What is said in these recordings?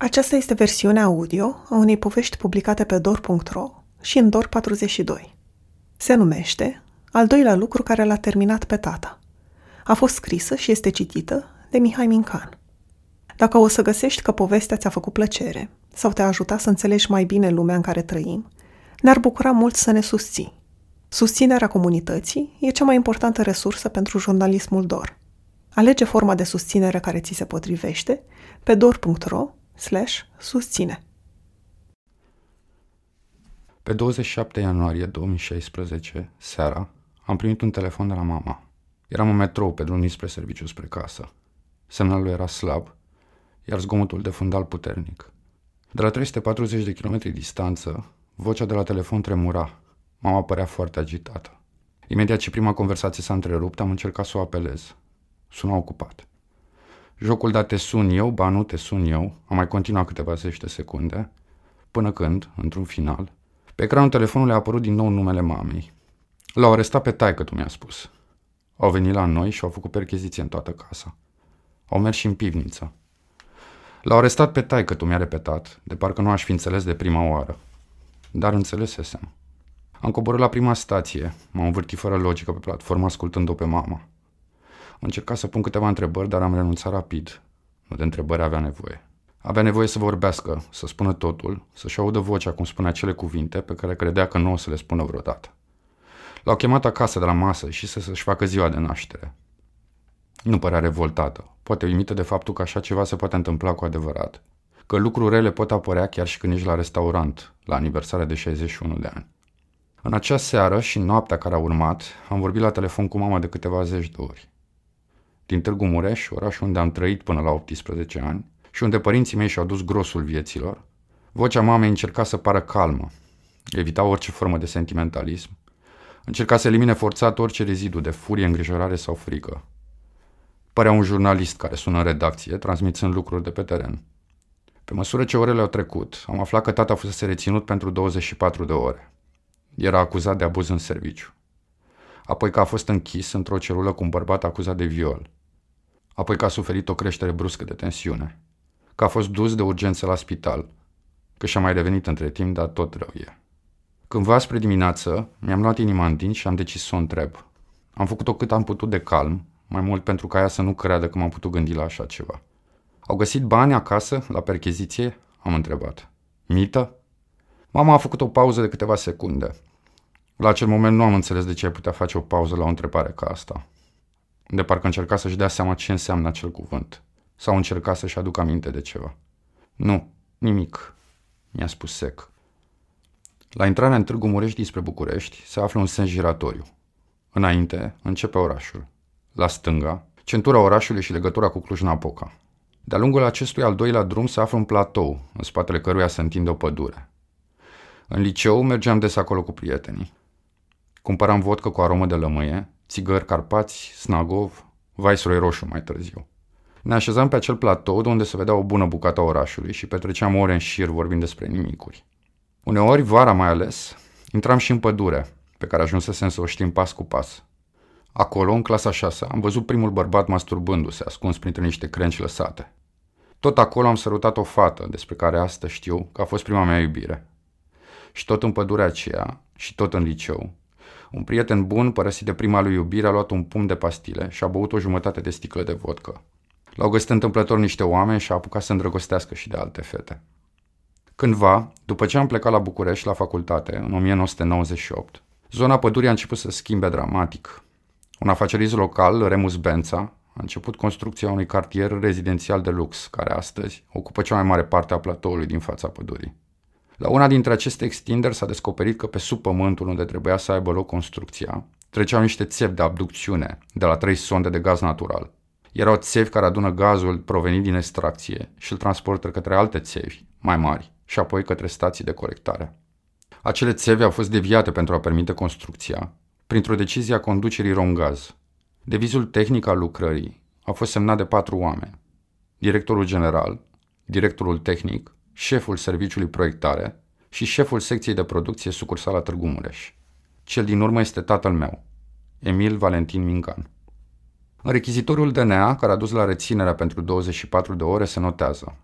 Aceasta este versiunea audio a unei povești publicate pe dor.ro și în Dor42. Se numește Al doilea lucru care l-a terminat pe tata. A fost scrisă și este citită de Mihai Mincan. Dacă o să găsești că povestea ți-a făcut plăcere sau te-a ajutat să înțelegi mai bine lumea în care trăim, ne-ar bucura mult să ne susții. Susținerea comunității e cea mai importantă resursă pentru jurnalismul DOR. Alege forma de susținere care ți se potrivește pe dor.ro slash susține. Pe 27 ianuarie 2016, seara, am primit un telefon de la mama. Eram în metrou pe drum spre serviciu spre casă. Semnalul era slab, iar zgomotul de fundal puternic. De la 340 de kilometri distanță, vocea de la telefon tremura. Mama părea foarte agitată. Imediat ce prima conversație s-a întrerupt, am încercat să o apelez. Suna ocupat. Jocul da te sun eu, ba nu te sun eu, a mai continuat câteva zeci de secunde, până când, într-un final, pe ecranul telefonului a apărut din nou numele mamei. L-au arestat pe taică, tu mi-a spus. Au venit la noi și au făcut percheziție în toată casa. Au mers și în pivniță. L-au arestat pe taică, tu mi-a repetat, de parcă nu aș fi înțeles de prima oară. Dar înțelesesem. Am coborât la prima stație, m-am învârtit fără logică pe platformă ascultând-o pe mama. Am încercat să pun câteva întrebări, dar am renunțat rapid. Nu de întrebări avea nevoie. Avea nevoie să vorbească, să spună totul, să-și audă vocea cum spunea acele cuvinte pe care credea că nu o să le spună vreodată. L-au chemat acasă de la masă și să să-și facă ziua de naștere. Nu părea revoltată, poate uimită de faptul că așa ceva se poate întâmpla cu adevărat. Că lucruri rele pot apărea chiar și când ești la restaurant, la aniversarea de 61 de ani. În acea seară și noaptea care a urmat, am vorbit la telefon cu mama de câteva zeci de ori din Târgu Mureș, oraș unde am trăit până la 18 ani și unde părinții mei și-au dus grosul vieților, vocea mamei încerca să pară calmă, evita orice formă de sentimentalism, încerca să elimine forțat orice rezidu de furie, îngrijorare sau frică. Părea un jurnalist care sună în redacție, transmițând lucruri de pe teren. Pe măsură ce orele au trecut, am aflat că tata fusese reținut pentru 24 de ore. Era acuzat de abuz în serviciu. Apoi că a fost închis într-o celulă cu un bărbat acuzat de viol – apoi că a suferit o creștere bruscă de tensiune, că a fost dus de urgență la spital, că și-a mai revenit între timp, dar tot rău e. Cândva spre dimineață, mi-am luat inima în dinți și am decis să o întreb. Am făcut-o cât am putut de calm, mai mult pentru ca ea să nu creadă că m-am putut gândi la așa ceva. Au găsit bani acasă, la percheziție? Am întrebat. Mită? Mama a făcut o pauză de câteva secunde. La acel moment nu am înțeles de ce ai putea face o pauză la o întrebare ca asta de parcă încerca să-și dea seama ce înseamnă acel cuvânt. Sau încerca să-și aducă aminte de ceva. Nu, nimic, mi-a spus sec. La intrarea în Târgu Murești spre București se află un sens giratoriu. Înainte începe orașul. La stânga, centura orașului și legătura cu Cluj-Napoca. De-a lungul acestui al doilea drum se află un platou, în spatele căruia se întinde o pădure. În liceu mergeam des acolo cu prietenii. Cumpăram vodcă cu aromă de lămâie țigări Carpați, Snagov, Viceroy Roșu mai târziu. Ne așezam pe acel platou de unde se vedea o bună bucată a orașului și petreceam ore în șir vorbind despre nimicuri. Uneori, vara mai ales, intram și în pădure, pe care ajunsesem să o știm pas cu pas. Acolo, în clasa 6, am văzut primul bărbat masturbându-se, ascuns printre niște crenci lăsate. Tot acolo am sărutat o fată, despre care astăzi știu că a fost prima mea iubire. Și tot în pădurea aceea, și tot în liceu, un prieten bun, părăsit de prima lui iubire, a luat un pumn de pastile și a băut o jumătate de sticlă de vodcă. L-au găsit întâmplător niște oameni și a apucat să îndrăgostească și de alte fete. Cândva, după ce am plecat la București la facultate, în 1998, zona pădurii a început să schimbe dramatic. Un afacerist local, Remus Bența, a început construcția unui cartier rezidențial de lux, care astăzi ocupă cea mai mare parte a platoului din fața pădurii. La una dintre aceste extinderi s-a descoperit că pe sub pământul unde trebuia să aibă loc construcția, treceau niște țevi de abducțiune de la trei sonde de gaz natural. Erau țevi care adună gazul provenit din extracție și îl transportă către alte țevi mai mari și apoi către stații de colectare. Acele țevi au fost deviate pentru a permite construcția, printr-o decizie a conducerii Romgaz. Devizul tehnic al lucrării a fost semnat de patru oameni. Directorul general, directorul tehnic șeful serviciului proiectare și șeful secției de producție sucursala Târgu Mureș. Cel din urmă este tatăl meu, Emil Valentin Mincan. În rechizitorul DNA, care a dus la reținerea pentru 24 de ore, se notează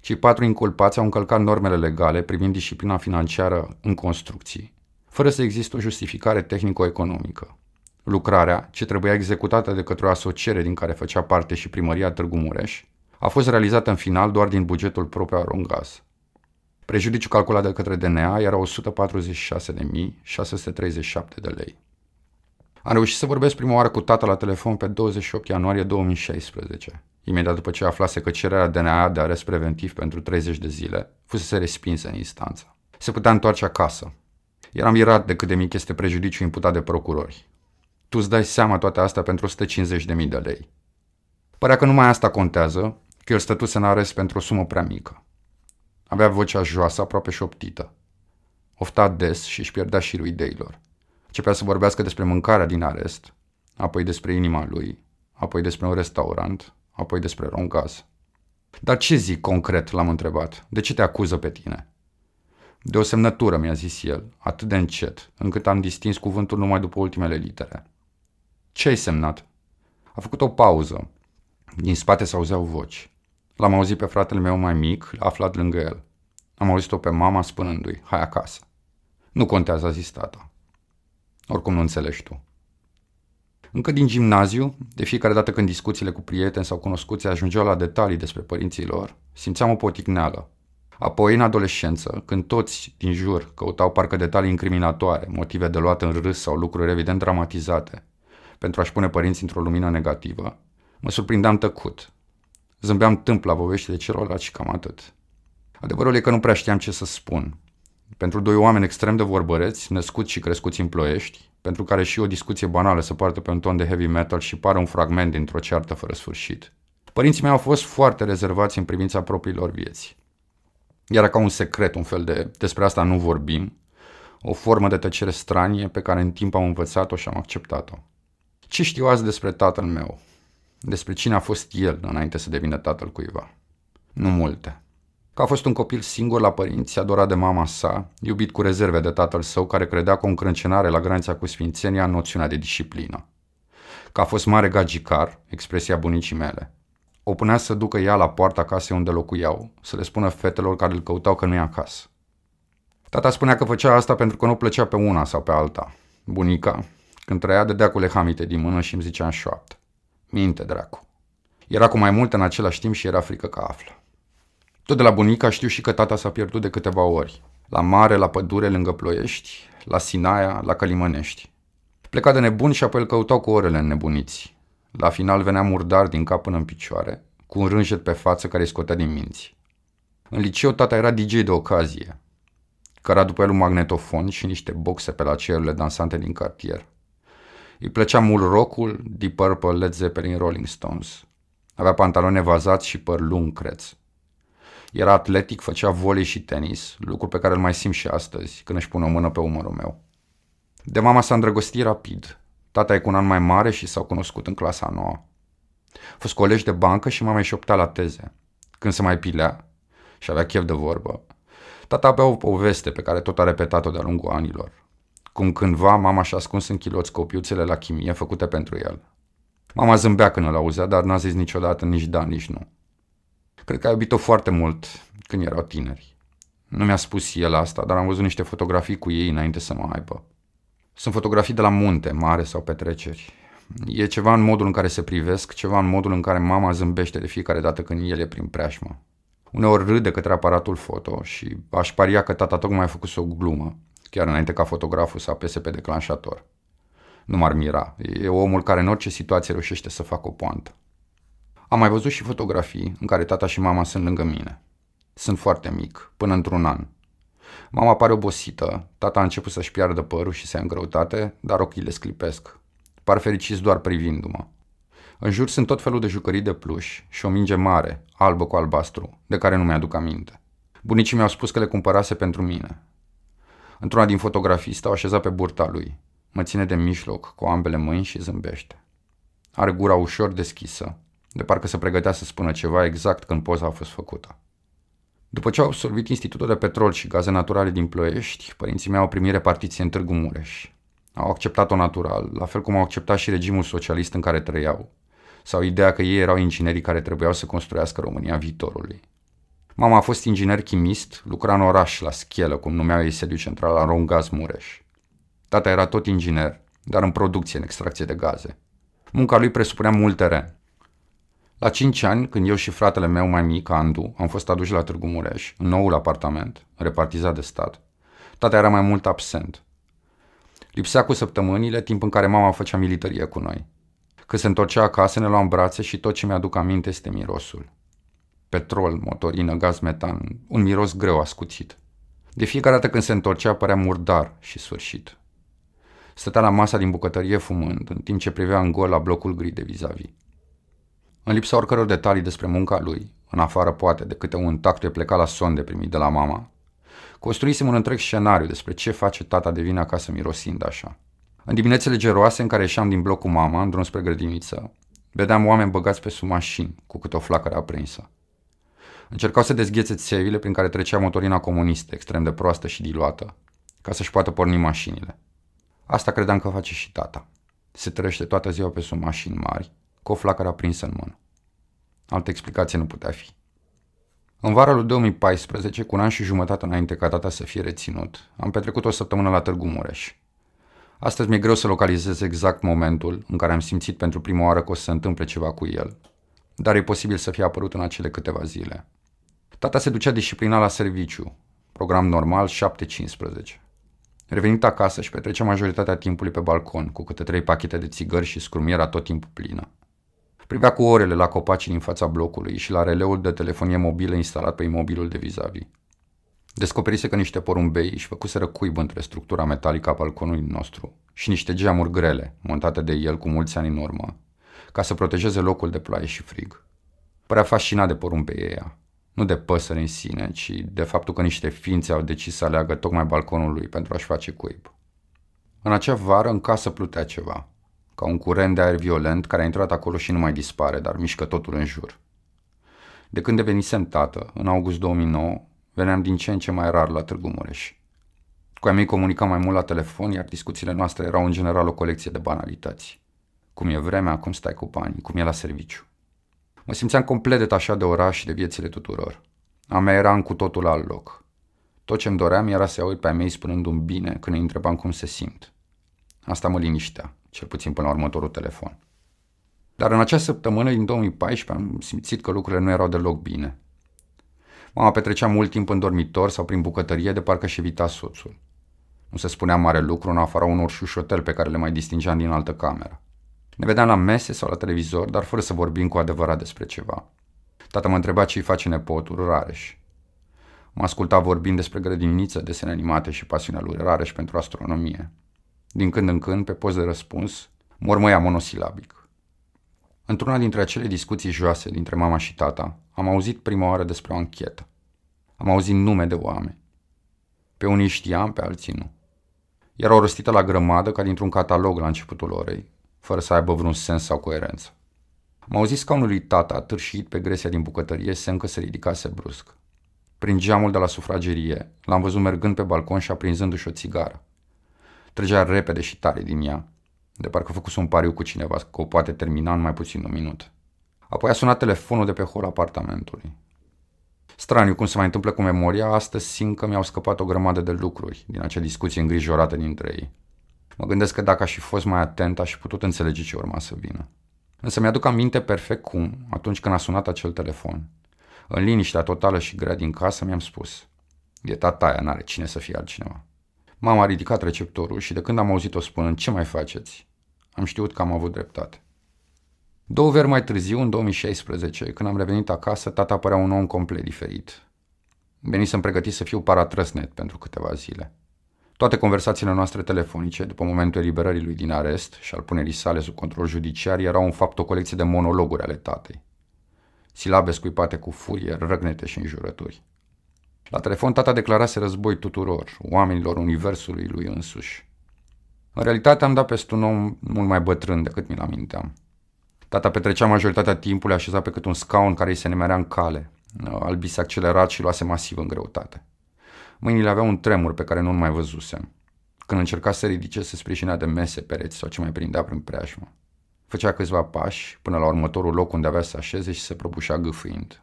Cei patru inculpați au încălcat normele legale privind disciplina financiară în construcții, fără să existe o justificare tehnico-economică. Lucrarea, ce trebuia executată de către o asociere din care făcea parte și primăria Târgu Mureș, a fost realizată în final doar din bugetul propriu al Rongaz. Prejudiciul calculat de către DNA era 146.637 de lei. Am reușit să vorbesc prima oară cu tata la telefon pe 28 ianuarie 2016, imediat după ce aflase că cererea DNA de arest preventiv pentru 30 de zile fusese respinsă în instanță. Se putea întoarce acasă. Eram mirat de cât de mic este prejudiciul imputat de procurori. Tu îți dai seama toate astea pentru 150.000 de lei. Părea că numai asta contează, că el stătuse în arest pentru o sumă prea mică. Avea vocea joasă, aproape șoptită. Ofta des și își pierdea șirul ideilor. Începea să vorbească despre mâncarea din arest, apoi despre inima lui, apoi despre un restaurant, apoi despre Roncaz. Dar ce zic concret, l-am întrebat. De ce te acuză pe tine? De o semnătură, mi-a zis el, atât de încet, încât am distins cuvântul numai după ultimele litere. Ce ai semnat? A făcut o pauză. Din spate se auzeau voci. L-am auzit pe fratele meu mai mic, aflat lângă el. Am auzit-o pe mama spunându-i, hai acasă. Nu contează, a zis tata. Oricum nu înțelegi tu. Încă din gimnaziu, de fiecare dată când discuțiile cu prieteni sau cunoscuți ajungeau la detalii despre părinții lor, simțeam o poticneală. Apoi, în adolescență, când toți din jur căutau parcă detalii incriminatoare, motive de luat în râs sau lucruri evident dramatizate, pentru a-și pune părinții într-o lumină negativă, mă surprindeam tăcut. Zâmbeam tâmp la poveștile celorlalți și cam atât. Adevărul e că nu prea știam ce să spun. Pentru doi oameni extrem de vorbăreți, născuți și crescuți în ploiești, pentru care și o discuție banală se poartă pe un ton de heavy metal și pare un fragment dintr-o ceartă fără sfârșit. Părinții mei au fost foarte rezervați în privința propriilor vieți. Era ca un secret, un fel de despre asta nu vorbim, o formă de tăcere stranie pe care în timp am învățat-o și am acceptat-o. Ce știu azi despre tatăl meu? Despre cine a fost el înainte să devină tatăl cuiva? Nu multe. Că a fost un copil singur la părinți, adorat de mama sa, iubit cu rezerve de tatăl său care credea cu o încrâncenare la granița cu sfințenia în noțiunea de disciplină. Că a fost mare gagicar, expresia bunicii mele. O punea să ducă ea la poarta casei unde locuiau, să le spună fetelor care îl căutau că nu e acasă. Tata spunea că făcea asta pentru că nu plăcea pe una sau pe alta. Bunica, când trăia, dădea cu lehamite din mână și îmi zicea în șoaptă. Minte, dracu. Era cu mai multe în același timp și era frică că află. Tot de la bunica știu și că tata s-a pierdut de câteva ori. La mare, la pădure, lângă Ploiești, la Sinaia, la Călimănești. Pleca de nebun și apoi îl căutau cu orele înnebuniți. La final venea murdar din cap până în picioare, cu un rânjet pe față care îi scotea din minți. În liceu tata era DJ de ocazie. Căra după el un magnetofon și niște boxe pe la cerurile dansante din cartier. Îi plăcea mult rockul, Deep Purple, Led Zeppelin, Rolling Stones. Avea pantaloni evazați și păr lung, creț. Era atletic, făcea volei și tenis, lucru pe care îl mai simt și astăzi, când își pune o mână pe umărul meu. De mama s-a îndrăgostit rapid. Tata e cu un an mai mare și s-au cunoscut în clasa nouă. A fost colegi de bancă și mama își șoptea la teze. Când se mai pilea și avea chef de vorbă, tata avea o poveste pe care tot a repetat-o de-a lungul anilor. Cum cândva mama și-a ascuns în chiloți copiuțele la chimie făcute pentru el. Mama zâmbea când îl auzea, dar n-a zis niciodată nici da, nici nu. Cred că a iubit-o foarte mult când erau tineri. Nu mi-a spus el asta, dar am văzut niște fotografii cu ei înainte să mă aibă. Sunt fotografii de la munte, mare sau petreceri. E ceva în modul în care se privesc, ceva în modul în care mama zâmbește de fiecare dată când el e prin preajmă. Uneori râde către aparatul foto și aș paria că tata tocmai a făcut o glumă, chiar înainte ca fotograful să apese pe declanșator. Nu m-ar mira, e omul care în orice situație reușește să facă o poantă. Am mai văzut și fotografii în care tata și mama sunt lângă mine. Sunt foarte mic, până într-un an. Mama pare obosită, tata a început să-și piardă părul și se ia în greutate, dar ochii le sclipesc. Par fericiți doar privindu-mă. În jur sunt tot felul de jucării de pluș și o minge mare, albă cu albastru, de care nu mi-aduc aminte. Bunicii mi-au spus că le cumpărase pentru mine. Într-una din fotografii stau așezat pe burta lui. Mă ține de mijloc, cu ambele mâini și zâmbește. Are gura ușor deschisă, de parcă se pregătea să spună ceva exact când poza a fost făcută. După ce au absolvit Institutul de Petrol și Gaze Naturale din Ploiești, părinții mei au primit repartiție în Târgu Mureș. Au acceptat-o natural, la fel cum au acceptat și regimul socialist în care trăiau, sau ideea că ei erau inginerii care trebuiau să construiască România viitorului. Mama a fost inginer chimist, lucra în oraș, la Schelă, cum numeau ei sediu central la Rongaz Mureș. Tata era tot inginer, dar în producție, în extracție de gaze. Munca lui presupunea mult teren. La 5 ani, când eu și fratele meu mai mic, Andu, am fost aduși la Târgu Mureș, în noul apartament, repartizat de stat, tata era mai mult absent. Lipsea cu săptămânile, timp în care mama făcea militarie cu noi. Când se întorcea acasă, ne luam brațe și tot ce mi-aduc aminte este mirosul. Petrol, motorină, gaz metan, un miros greu ascuțit. De fiecare dată când se întorcea, părea murdar și sfârșit. Stătea la masa din bucătărie fumând, în timp ce privea în gol la blocul gri de vis-a-vis. În lipsa oricăror detalii despre munca lui, în afară poate de câte un tact pleca la sonde primit de la mama, construisem un întreg scenariu despre ce face tata de vină acasă mirosind așa. În diminețele geroase în care ieșeam din bloc cu mama, în drum spre grădiniță, vedeam oameni băgați pe sub mașini, cu câte o flacără aprinsă. Încercau să dezghețe țevile prin care trecea motorina comunistă, extrem de proastă și diluată, ca să-și poată porni mașinile. Asta credeam că face și tata. Se trăiește toată ziua pe sub mașini mari, cu o flacără aprinsă în mână. Altă explicație nu putea fi. În vara lui 2014, cu un an și jumătate înainte ca tata să fie reținut, am petrecut o săptămână la Târgu Mureș. Astăzi mi-e greu să localizez exact momentul în care am simțit pentru prima oară că o să se întâmple ceva cu el, dar e posibil să fie apărut în acele câteva zile. Tata se ducea disciplinat la serviciu, program normal 7-15. Revenit acasă și petrecea majoritatea timpului pe balcon, cu câte trei pachete de țigări și scrumiera tot timpul plină. Privea cu orele la copacii din fața blocului și la releul de telefonie mobilă instalat pe imobilul de vis-a-vis. Descoperise că niște porumbei își făcuseră cuib între structura metalică a balconului nostru și niște geamuri grele, montate de el cu mulți ani în urmă, ca să protejeze locul de ploaie și frig. Părea fascinat de porumbeii ea, nu de păsări în sine, ci de faptul că niște ființe au decis să aleagă tocmai balconul lui pentru a-și face cuib. În acea vară în casă plutea ceva, ca un curent de aer violent care a intrat acolo și nu mai dispare, dar mișcă totul în jur. De când devenisem tată, în august 2009, veneam din ce în ce mai rar la Târgu Mureș. Cu ai mei comunicam mai mult la telefon, iar discuțiile noastre erau în general o colecție de banalități. Cum e vremea, cum stai cu banii, cum e la serviciu. Mă simțeam complet detașat de oraș și de viețile tuturor. A mea era în cu totul alt loc. Tot ce-mi doream era să uit pe a mei spunându-mi bine când îi întrebam cum se simt. Asta mă liniștea, cel puțin până la următorul telefon. Dar în acea săptămână din 2014 am simțit că lucrurile nu erau deloc bine. Mama petrecea mult timp în dormitor sau prin bucătărie de parcă și evita soțul. Nu se spunea mare lucru în afara unor șușotel pe care le mai distingeam din altă cameră. Ne vedeam la mese sau la televizor, dar fără să vorbim cu adevărat despre ceva. Tata mă întreba ce îi face nepotul Rareș. Mă asculta vorbind despre grădiniță, desene animate și pasiunea lui Rareș pentru astronomie. Din când în când, pe post de răspuns, mormăia monosilabic. Într-una dintre acele discuții joase dintre mama și tata, am auzit prima oară despre o anchetă. Am auzit nume de oameni. Pe unii știam, pe alții nu. Erau rostită la grămadă ca dintr-un catalog la începutul orei, fără să aibă vreun sens sau coerență. Am auzit scaunul lui tata, târșit pe gresia din bucătărie, semn că se ridicase brusc. Prin geamul de la sufragerie, l-am văzut mergând pe balcon și aprinzându-și o țigară. Trăgea repede și tare din ea, de parcă făcuse un pariu cu cineva că o poate termina în mai puțin un minut. Apoi a sunat telefonul de pe hol apartamentului. Straniu cum se mai întâmplă cu memoria, astăzi simt că mi-au scăpat o grămadă de lucruri din acea discuție îngrijorată dintre ei. Mă gândesc că dacă aș fi fost mai atent, aș fi putut înțelege ce urma să vină. Însă mi-aduc aminte perfect cum, atunci când a sunat acel telefon, în liniștea totală și grea din casă, mi-am spus E tata aia, n-are cine să fie altcineva. Mama a ridicat receptorul și de când am auzit-o spunând ce mai faceți, am știut că am avut dreptate. Două veri mai târziu, în 2016, când am revenit acasă, tata părea un om complet diferit. Venisem pregătit să fiu paratrăsnet pentru câteva zile. Toate conversațiile noastre telefonice, după momentul eliberării lui din arest și al punerii sale sub control judiciar, erau în fapt o colecție de monologuri ale tatei. Silabe scuipate cu furie, răgnete și înjurături. La telefon tata declarase război tuturor, oamenilor universului lui însuși. În realitate am dat peste un om mult mai bătrân decât mi-l aminteam. Tata petrecea majoritatea timpului așezat pe cât un scaun care îi se nemerea în cale. Albise accelerat și luase masiv în greutate. Mâinile aveau un tremur pe care nu-l mai văzusem. Când încerca să ridice, se sprijinea de mese, pereți sau ce mai prindea prin preajmă. Făcea câțiva pași până la următorul loc unde avea să așeze și se prăbușea gâfâind.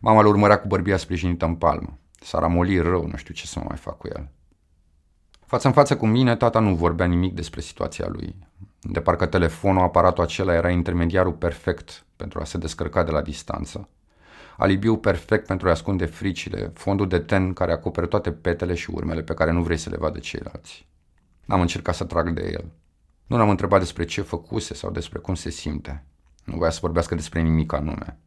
Mama îl urmărea cu bărbia sprijinită în palmă. S-a ramolit rău, nu știu ce să mai fac cu el. Față în față cu mine, tata nu vorbea nimic despre situația lui. De parcă telefonul, aparatul acela era intermediarul perfect pentru a se descărca de la distanță. Alibiu perfect pentru a ascunde fricile, fondul de ten care acoperă toate petele și urmele pe care nu vrei să le vadă ceilalți. Am încercat să trag de el. Nu l-am întrebat despre ce făcuse sau despre cum se simte. Nu voia să vorbească despre nimic anume.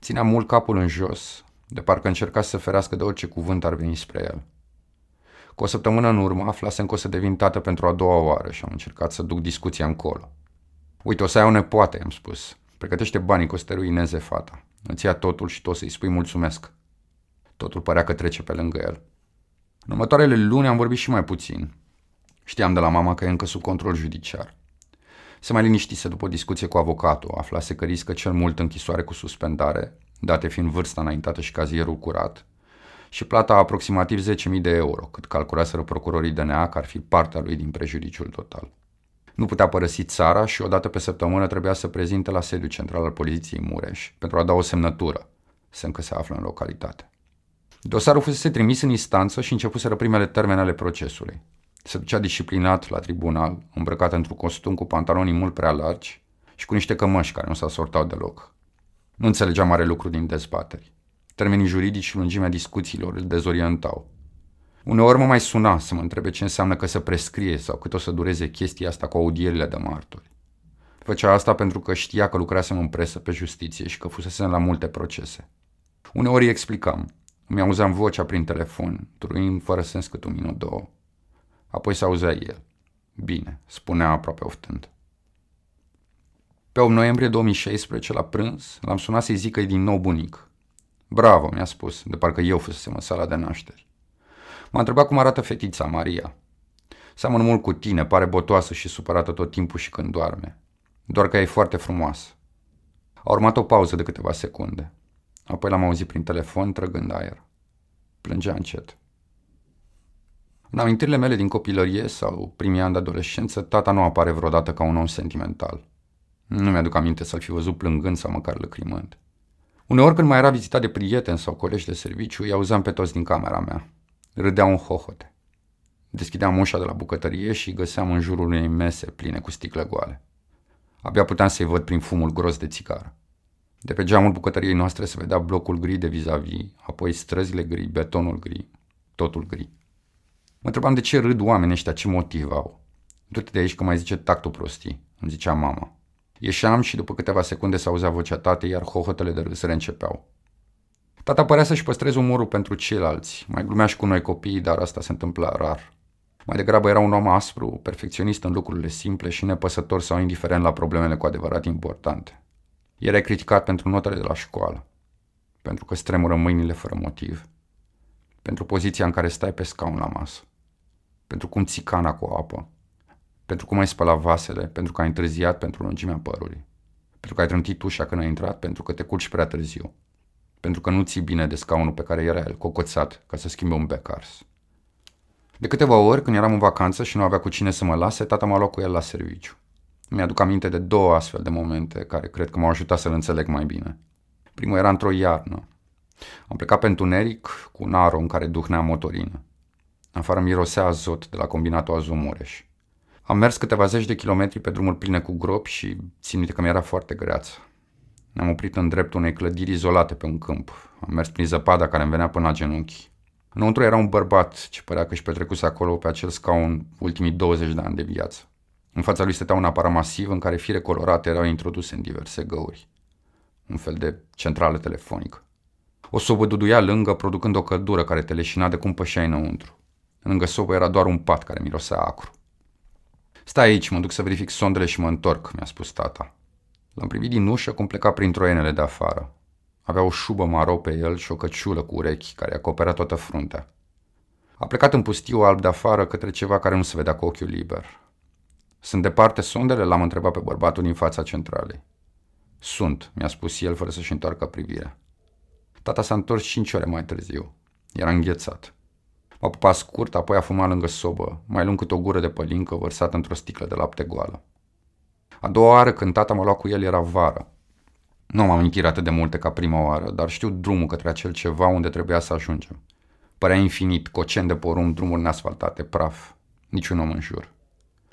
Ținea mult capul în jos, de parcă încerca să ferească de orice cuvânt ar veni spre el. Cu o săptămână în urmă aflasem că o să devin tată pentru a doua oară și am încercat să duc discuția încolo. Uite, o să ai o nepoate, am spus. Pregătește banii că o să te ruineze fata. Îți ia totul și tu o să-i spui mulțumesc. Totul părea că trece pe lângă el. În următoarele luni am vorbit și mai puțin. Știam de la mama că e încă sub control judiciar. Se mai liniștise după o discuție cu avocatul, aflase că riscă cel mult închisoare cu suspendare, date fiind vârsta înaintată și cazierul curat, și plata aproximativ 10.000 de euro, cât calculaseră procurorii DNA că ar fi partea lui din prejudiciul total. Nu putea părăsi țara și odată pe săptămână trebuia să prezinte la sediul central al poliției Mureș pentru a da o semnătură, semn că se află în localitate. Dosarul fusese trimis în instanță și începuseră primele termene ale procesului. Se ducea disciplinat la tribunal, îmbrăcat într-un costum cu pantaloni mult prea largi și cu niște cămăși care nu s-au sortau deloc. Nu înțelegea mare lucru din dezbateri. Termenii juridici și lungimea discuțiilor îl dezorientau. Uneori mă mai suna să mă întrebe ce înseamnă că să prescrie sau cât o să dureze chestia asta cu audierile de martori. Făcea asta pentru că știa că lucrasem în presă pe justiție și că fusesem la multe procese. Uneori îi explicam. Îmi auzeam vocea prin telefon, truind fără sens cât un minut, două. Apoi se auzea el. Bine, spunea aproape oftând. Pe 8 noiembrie 2016, la prânz, l-am sunat să-i zic că e din nou bunic. Bravo, mi-a spus, de parcă eu fusesem în sala de nașteri. M-a întrebat cum arată fetița, Maria. Seamănă mult cu tine, pare botoasă și supărată tot timpul și când doarme. Doar că e foarte frumoasă. A urmat o pauză de câteva secunde. Apoi l-am auzit prin telefon trăgând aer. Plângea încet. În amintirile mele din copilărie sau primii ani de adolescență, tata nu apare vreodată ca un om sentimental. Nu mi-aduc aminte să-l fi văzut plângând sau măcar lăcrimând. Uneori când mai era vizitat de prieteni sau colegi de serviciu, îi auzeam pe toți din camera mea. Râdeau în hohote. Deschideam ușa de la bucătărie și găseam în jurul unei mese pline cu sticle goale. Abia puteam să-i văd prin fumul gros de țigară. De pe geamul bucătăriei noastre se vedea blocul gri de vis-a-vis, apoi străzile gri, betonul gri, totul gri. Mă întrebam de ce râd oamenii ăștia, ce motiv au. Du-te de aici că mai zice tactul prostii, îmi zicea mama. Ieșeam și după câteva secunde se auzea vocea tatei, iar hohotele de râs reîncepeau. Tata părea să-și păstreze umorul pentru ceilalți. Mai glumea și cu noi copiii, dar asta se întâmplă rar. Mai degrabă era un om aspru, perfecționist în lucrurile simple și nepăsător sau indiferent la problemele cu adevărat importante. Era criticat pentru notele de la școală, pentru că stremură mâinile fără motiv, pentru poziția în care stai pe scaun la masă, pentru cum ții cana cu apă, pentru cum ai spălat vasele, pentru că ai întârziat pentru lungimea părului, pentru că ai trântit ușa când ai intrat, pentru că te culci prea târziu, pentru că nu ții bine de scaunul pe care era el, cocoțat, ca să schimbe un becars. De câteva ori, când eram în vacanță și nu avea cu cine să mă lase, tata m-a luat cu el la serviciu. Mi-aduc aminte de două astfel de momente care cred că m-au ajutat să-l înțeleg mai bine. Primul era într-o iarnă. Am plecat pe întuneric cu un aro în care duhnea motorină. Afară mirosea azot de la combinatul Azumureș. Am mers câteva zeci de kilometri pe drumul pline cu gropi și țin minte că mi-era foarte greață. Ne-am oprit în dreptul unei clădiri izolate pe un câmp. Am mers prin zăpada care îmi venea până la genunchi. Înăuntru era un bărbat ce părea că își petrecuse acolo pe acel scaun ultimii 20 de ani de viață. În fața lui stătea un aparat masiv în care fire colorate erau introduse în diverse găuri. Un fel de centrală telefonică. O sobă duduia lângă, producând o căldură care te leșina de cum pășea înăuntru. Lângă sobă era doar un pat care mirosea acru. Stai aici, mă duc să verific sondele și mă întorc, mi-a spus tata. L-am privit din ușă cum pleca prin troienele de afară. Avea o șubă maro pe el și o căciulă cu urechi care acoperea toată fruntea. A plecat în pustiu alb de afară către ceva care nu se vedea cu ochiul liber. Sunt departe sondele? L-am întrebat pe bărbatul din fața centralei. Sunt, mi-a spus el fără să-și întoarcă privirea. Tata s-a întors cinci ore mai târziu. Era înghețat. M-a pupat scurt, apoi a fumat lângă sobă, mai lung cât o gură de pălincă vărsată într-o sticlă de lapte goală. A doua oară când tata m-a luat cu el era vară. Nu m-am amintit atât de multe ca prima oară, dar știu drumul către acel ceva unde trebuia să ajungem. Părea infinit, cocen de porumb, drumuri neasfaltate, praf, niciun om în jur.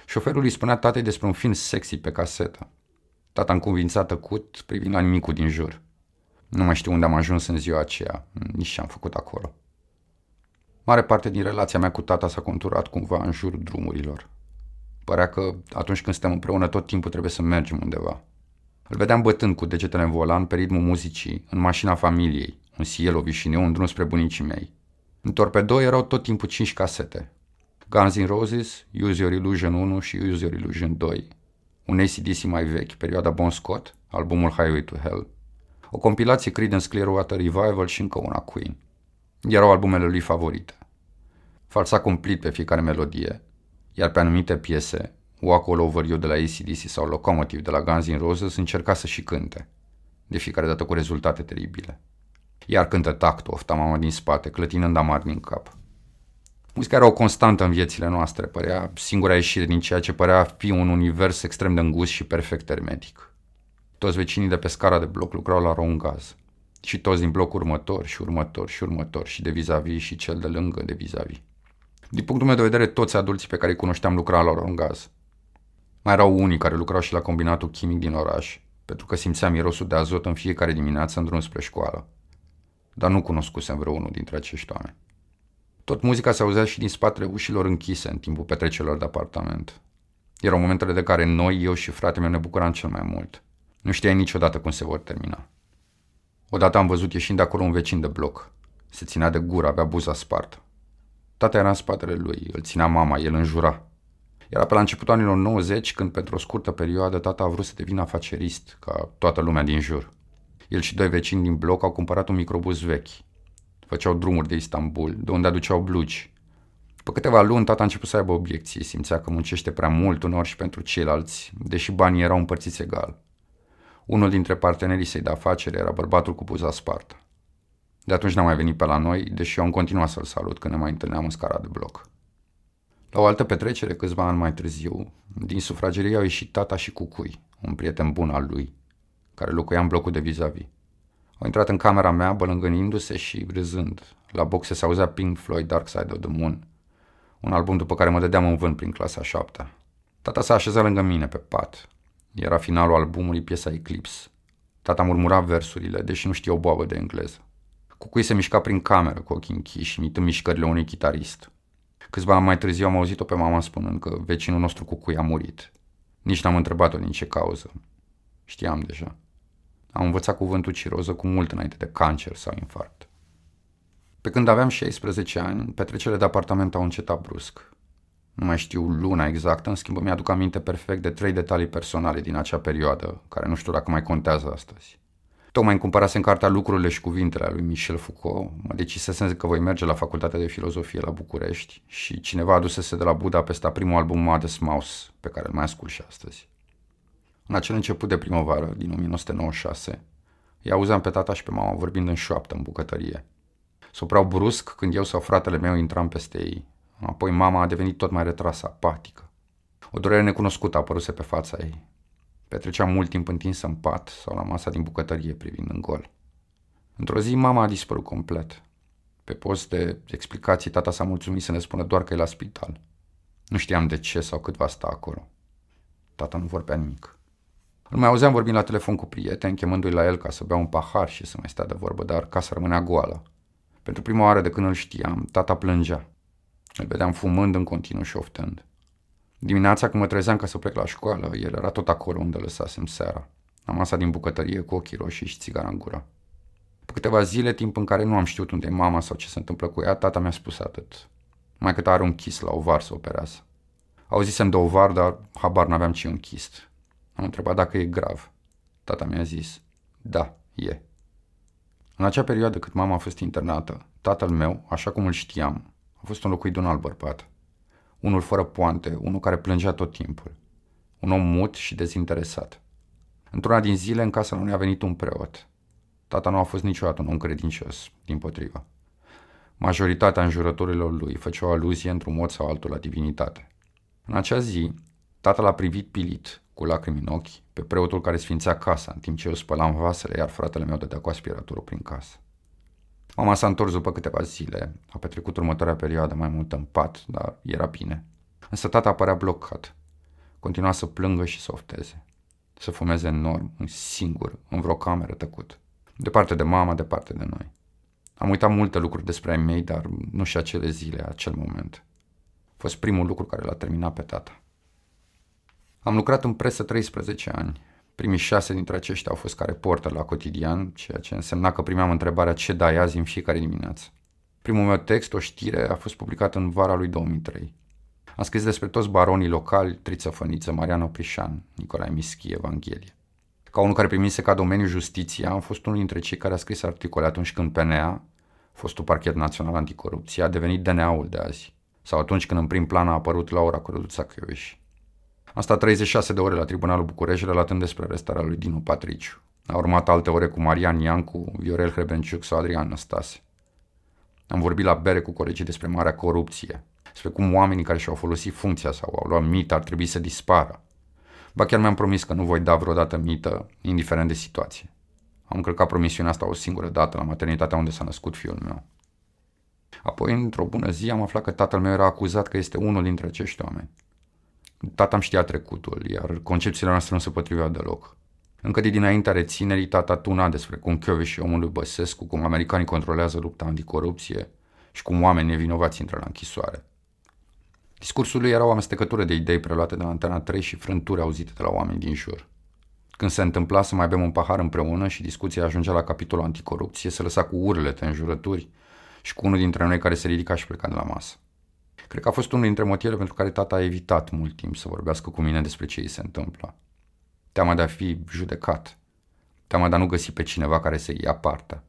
Șoferul îi spunea tatei despre un film sexy pe casetă. Tata încuvințat tăcut, privind la nimicul din jur. Nu mai știu unde am ajuns în ziua aceea, nici ce am făcut acolo. Mare parte din relația mea cu tata s-a conturat cumva în jurul drumurilor. Părea că atunci când suntem împreună tot timpul trebuie să mergem undeva. Îl vedeam bătând cu degetele în volan pe ritmul muzicii, în mașina familiei, un Cielo vișineu, un drum spre bunicii mei. În torpedo erau tot timpul cinci casete. Guns N' Roses, Use Your Illusion 1 și Use Your Illusion 2. Un ACDC mai vechi, perioada Bon Scott, albumul Highway to Hell. O compilație Creedence Clearwater Revival și încă una Queen. Erau albumele lui favorite. Falsa complet pe fiecare melodie, iar pe anumite piese, Walk All Over You de la ACDC sau Locomotive de la Guns N' Roses încerca să și cânte, de fiecare dată cu rezultate teribile. Iar cântă tact ofta mama din spate, clătinând amar din cap. Muzica era o constantă în viețile noastre, părea singura ieșire din ceea ce părea fi un univers extrem de îngust și perfect hermetic. Toți vecinii de pe scara de bloc lucrau la gaz. Și toți din bloc următor și următor și următor și de vis-a-vis și cel de lângă de vis-a-vis. Din punctul meu de vedere, toți adulții pe care îi cunoșteam lucrau la gaz. Mai erau unii care lucrau și la combinatul chimic din oraș, pentru că simțeam mirosul de azot în fiecare dimineață în drum spre școală. Dar nu cunoscusem vreunul dintre acești oameni. Tot muzica se auzea și din spatele ușilor închise în timpul petrecerilor de apartament. Erau momentele de care noi, eu și fratele meu ne bucuram cel mai mult. Nu știai niciodată cum se vor termina. Odată am văzut ieșind de acolo un vecin de bloc. Se ținea de gură, avea buza spartă. Tata era în spatele lui, îl ținea mama, el înjura. Era pe la începutul anilor 90 când pentru o scurtă perioadă tata a vrut să devină afacerist, ca toată lumea din jur. El și doi vecini din bloc au cumpărat un microbus vechi. Făceau drumuri de Istanbul, de unde aduceau blugi. După câteva luni, tata a început să aibă obiecții, simțea că muncește prea mult uneori și pentru ceilalți, deși banii erau împărțiți egal. Unul dintre partenerii săi de afacere era bărbatul cu buza spartă. De atunci n-a mai venit pe la noi, deși eu am continuat să-l salut când ne mai întâlneam în scara de bloc. La o altă petrecere, câțiva ani mai târziu, din sufragerie au ieșit tata și Cucui, un prieten bun al lui, care locuia în blocul de vis-a-vis. Au intrat în camera mea, bălângănindu-se și râzând. La boxe se auzea Pink Floyd Dark Side of the Moon, un album după care mă dădeam în vânt prin clasa șaptea. Tata s-a așezat lângă mine pe pat. Era finalul albumului piesa Eclipse. Tata murmura versurile, deși nu știe o boabă de engleză. Cucui se mișca prin cameră cu ochii închiși, imitând mișcările unui chitarist. Câțiva ani mai târziu am auzit-o pe mama spunând că vecinul nostru Cucui a murit. Nici n-am întrebat-o din ce cauză. Știam deja. Am învățat cuvântul ciroză cu mult înainte de cancer sau infarct. Pe când aveam 16 ani, petrecerile de apartament au încetat brusc. Nu mai știu luna exactă, în schimb mi-aduc aminte perfect de trei detalii personale din acea perioadă, care nu știu dacă mai contează astăzi. Tocmai îmi cumpărasem cartea Lucrurile și cuvintele a lui Michel Foucault, mă decisesem că voi merge la Facultatea de Filozofie la București și cineva adusese de la Budapesta primul album Modest Mouse, pe care îl mai ascult și astăzi. În acel început de primăvară, din 1996, îi auzeam pe tata și pe mama vorbind în șoaptă în bucătărie. Soprau brusc când eu sau fratele meu intram peste ei. Apoi mama a devenit tot mai retrasă, apatică. O durere necunoscută a apăruse pe fața ei. Petreceam mult timp întinsă în pat sau la masa din bucătărie privind în gol. Într-o zi mama a dispărut complet. Pe post de explicații, tata s-a mulțumit să ne spună doar că e la spital. Nu știam de ce sau cât va sta acolo. Tata nu vorbea nimic. Îl mai auzeam vorbind la telefon cu prieteni, chemându-i la el ca să bea un pahar și să mai stea de vorbă, dar casa rămânea goală. Pentru prima oară de când îl știam, tata plângea. Îl vedeam fumând în continuu și oftând. Dimineața când mă trezeam ca să plec la școală, el era tot acolo unde lăsasem seara, la masa din bucătărie cu ochii roșii și țigara în gură. După câteva zile, timp în care nu am știut unde e mama sau ce se întâmplă cu ea, tata mi-a spus atât. Mai cât are un chis la ovar să operează. Auzisem de ovar, dar habar n-aveam ce un chist. Am întrebat dacă e grav. Tata mi-a zis, da, e. În acea perioadă cât mama a fost internată, tatăl meu, așa cum îl știam, a fost înlocuit de un alt bărbat. Unul fără poante, unul care plângea tot timpul. Un om mut și dezinteresat. Într-una din zile, în casa lui a venit un preot. Tata nu a fost niciodată un om credincios, din potrivă. Majoritatea înjurătorilor lui făceau aluzie într-un mod sau altul la divinitate. În acea zi, Tatăl a privit pilit, cu lacrimi în ochi, pe preotul care sfințea casa, în timp ce eu spălam vasele, iar fratele meu dădea cu aspiratorul prin casă. Mama s-a întors după câteva zile, a petrecut următoarea perioadă mai mult în pat, dar era bine. Însă tata părea blocat. Continua să plângă și să ofteze. Să fumeze enorm, un singur, în vreo cameră tăcut. Departe de mama, departe de noi. Am uitat multe lucruri despre ai mei, dar nu și acele zile, acel moment. A fost primul lucru care l-a terminat pe tata. Am lucrat în presă 13 ani. Primii șase dintre aceștia au fost ca reporter la cotidian, ceea ce însemna că primeam întrebarea ce dai azi în fiecare dimineață. Primul meu text, o știre, a fost publicat în vara lui 2003. Am scris despre toți baronii locali, Triță Făniță, Mariano Prișan, Nicolae Mischi, Evanghelie. Ca unul care primise ca domeniu justiția, am fost unul dintre cei care a scris articole atunci când PNA, fostul Parchet Național Anticorupție, a devenit DNA-ul de azi, sau atunci când în prim plan a apărut Laura Căruța Chioveși. Am stat 36 de ore la Tribunalul București relatând despre arestarea lui Dinu Patriciu. A urmat alte ore cu Marian Iancu, Viorel Hrebenciuc sau Adrian Năstase. Am vorbit la bere cu colegii despre marea corupție, despre cum oamenii care și-au folosit funcția sau au luat mită ar trebui să dispară. Ba chiar mi-am promis că nu voi da vreodată mită, indiferent de situație. Am încălcat promisiunea asta o singură dată la maternitatea unde s-a născut fiul meu. Apoi, într-o bună zi, am aflat că tatăl meu era acuzat că este unul dintre acești oameni. Tata îmi știa trecutul, iar concepțiile noastre nu se potriveau deloc. Încă de dinaintea reținerii, tata tuna despre cum Chioveș și omul lui Băsescu, cum americanii controlează lupta anticorupție și cum oameni nevinovați intră la închisoare. Discursul lui era o amestecătură de idei preluate de la Antena 3 și frânturi auzite de la oameni din jur. Când se întâmpla să mai bem un pahar împreună și discuția ajungea la capitolul anticorupție, se lăsa cu urlete, înjurături și cu unul dintre noi care se ridica și pleca de la masă. Cred că a fost unul dintre motivele pentru care tata a evitat mult timp să vorbească cu mine despre ce îi se întâmplă. Teama de a fi judecat. Teama de a nu găsi pe cineva care să ia partea.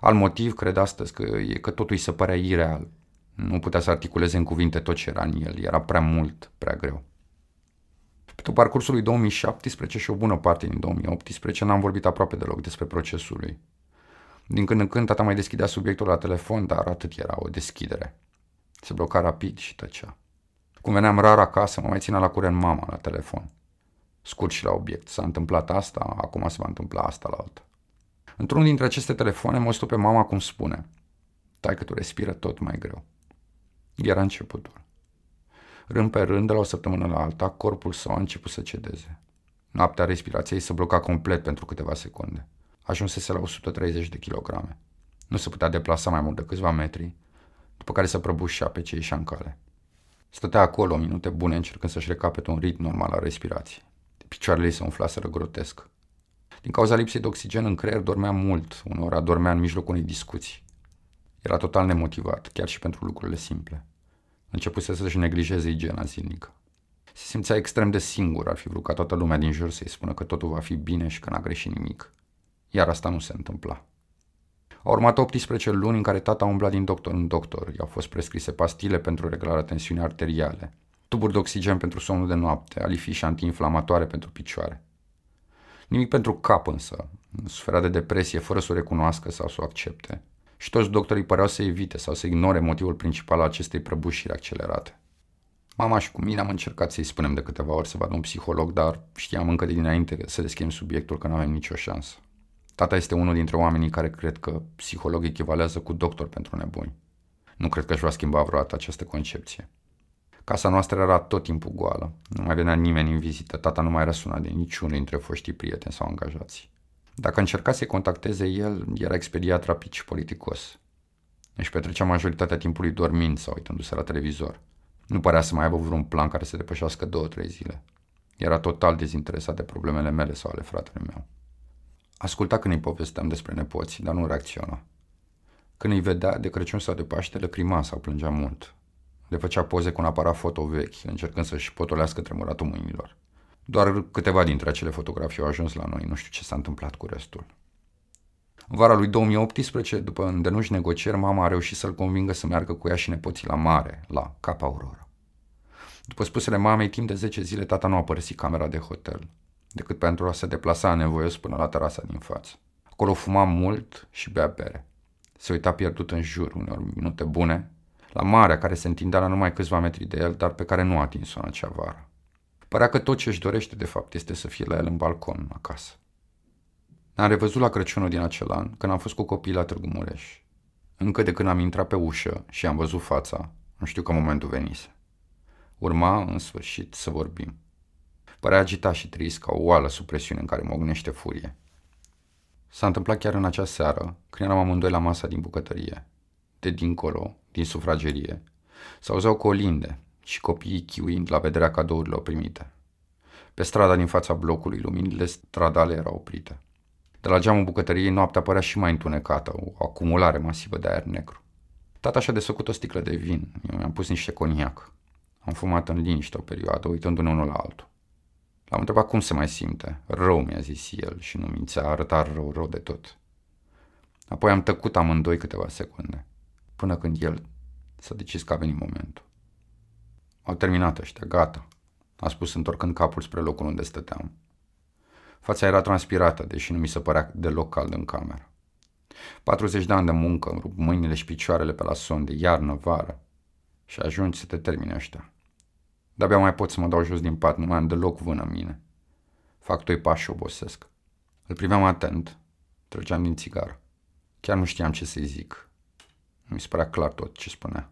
Al motiv, cred astăzi, că e că totul îi se părea ireal. Nu putea să articuleze în cuvinte tot ce era în el. Era prea mult, prea greu. Pe tot parcursul lui 2017 și o bună parte din 2018 n-am vorbit aproape deloc despre procesul lui. Din când în când tata mai deschidea subiectul la telefon, dar atât era o deschidere. Se bloca rapid și tăcea. Cum veneam rar acasă, mă mai ținea la curent mama la telefon. Scurt și la obiect. S-a întâmplat asta, acum se va întâmpla asta la altă. Într-unul dintre aceste telefoane mă pe mama cum spune. Tai că tu respiră tot mai greu. Era începutul. Rând pe rând, de la o săptămână la alta, corpul său a început să cedeze. Noaptea respirației se bloca complet pentru câteva secunde. Ajunsese la 130 de kilograme. Nu se putea deplasa mai mult de câțiva metri după care se prăbușea pe cei și în cale. Stătea acolo minute bune încercând să-și recapete un ritm normal al respirației. Picioarele ei se umflaseră grotesc. Din cauza lipsei de oxigen în creier dormea mult, uneori adormea în mijlocul unei discuții. Era total nemotivat, chiar și pentru lucrurile simple. Începuse să-și neglijeze igiena zilnică. Se simțea extrem de singur, ar fi vrut ca toată lumea din jur să-i spună că totul va fi bine și că n-a greșit nimic. Iar asta nu se întâmpla. Au urmat 18 luni în care tata umbla din doctor în doctor. I-au fost prescrise pastile pentru reglarea tensiunii arteriale, tuburi de oxigen pentru somnul de noapte, alifișe antiinflamatoare pentru picioare. Nimic pentru cap însă. Suferea de depresie fără să o recunoască sau să o accepte. Și toți doctorii păreau să evite sau să ignore motivul principal al acestei prăbușiri accelerate. Mama și cu mine am încercat să-i spunem de câteva ori să vadă un psiholog, dar știam încă de dinainte să deschidem subiectul că nu avem nicio șansă. Tata este unul dintre oamenii care cred că psiholog echivalează cu doctor pentru nebuni. Nu cred că își va schimba vreodată această concepție. Casa noastră era tot timpul goală. Nu mai venea nimeni în vizită. Tata nu mai era sunat de niciunul dintre foștii prieteni sau angajați. Dacă încerca să-i contacteze el, era expediat rapid și politicos. Își petrecea majoritatea timpului dormind sau uitându-se la televizor. Nu părea să mai aibă vreun plan care să depășească două-trei zile. Era total dezinteresat de problemele mele sau ale fratelui meu. Asculta când îi povesteam despre nepoți, dar nu reacționa. Când îi vedea de Crăciun sau de Paște, lăcrima sau plângea mult. Le făcea poze cu un aparat foto vechi, încercând să-și potolească tremuratul mâinilor. Doar câteva dintre acele fotografii au ajuns la noi, nu știu ce s-a întâmplat cu restul. În vara lui 2018, după îndenuși negocieri, mama a reușit să-l convingă să meargă cu ea și nepoții la mare, la Cap Aurora. După spusele mamei, timp de 10 zile tata nu a părăsit camera de hotel decât pentru a se deplasa nevoios până la terasa din față. Acolo fuma mult și bea bere. Se uita pierdut în jur, uneori minute bune, la marea care se întindea la numai câțiva metri de el, dar pe care nu a atins-o în acea vară. Părea că tot ce își dorește de fapt este să fie la el în balcon, acasă. Ne-am revăzut la Crăciunul din acel an, când am fost cu copiii la Târgu Mureș. Încă de când am intrat pe ușă și am văzut fața, nu știu că momentul venise. Urma, în sfârșit, să vorbim. Părea agitat și trist ca o oală sub presiune în care mă ognește furie. S-a întâmplat chiar în acea seară, când eram amândoi la masa din bucătărie. De dincolo, din sufragerie, s-auzeau colinde și copiii chiuind la vederea cadourilor primite. Pe strada din fața blocului, luminile stradale erau oprite. De la geamul bucătăriei noaptea părea și mai întunecată, o acumulare masivă de aer negru. Tata și-a desfăcut o sticlă de vin, eu mi-am pus niște coniac. Am fumat în liniște o perioadă, uitându-ne unul la altul. L-am întrebat cum se mai simte. Rău, mi-a zis el și nu mințea, arăta rău, rău de tot. Apoi am tăcut amândoi câteva secunde, până când el s-a decis că a venit momentul. Au terminat ăștia, gata, a spus întorcând capul spre locul unde stăteam. Fața era transpirată, deși nu mi se părea deloc cald în cameră. 40 de ani de muncă, rup mâinile și picioarele pe la son de iarnă, vară și ajungi să te termine ăștia. De-abia mai pot să mă dau jos din pat, nu mai am deloc vână în mine. Fac doi pași și obosesc. Îl priveam atent, trăgeam din țigară. Chiar nu știam ce să-i zic. Nu mi se părea clar tot ce spunea.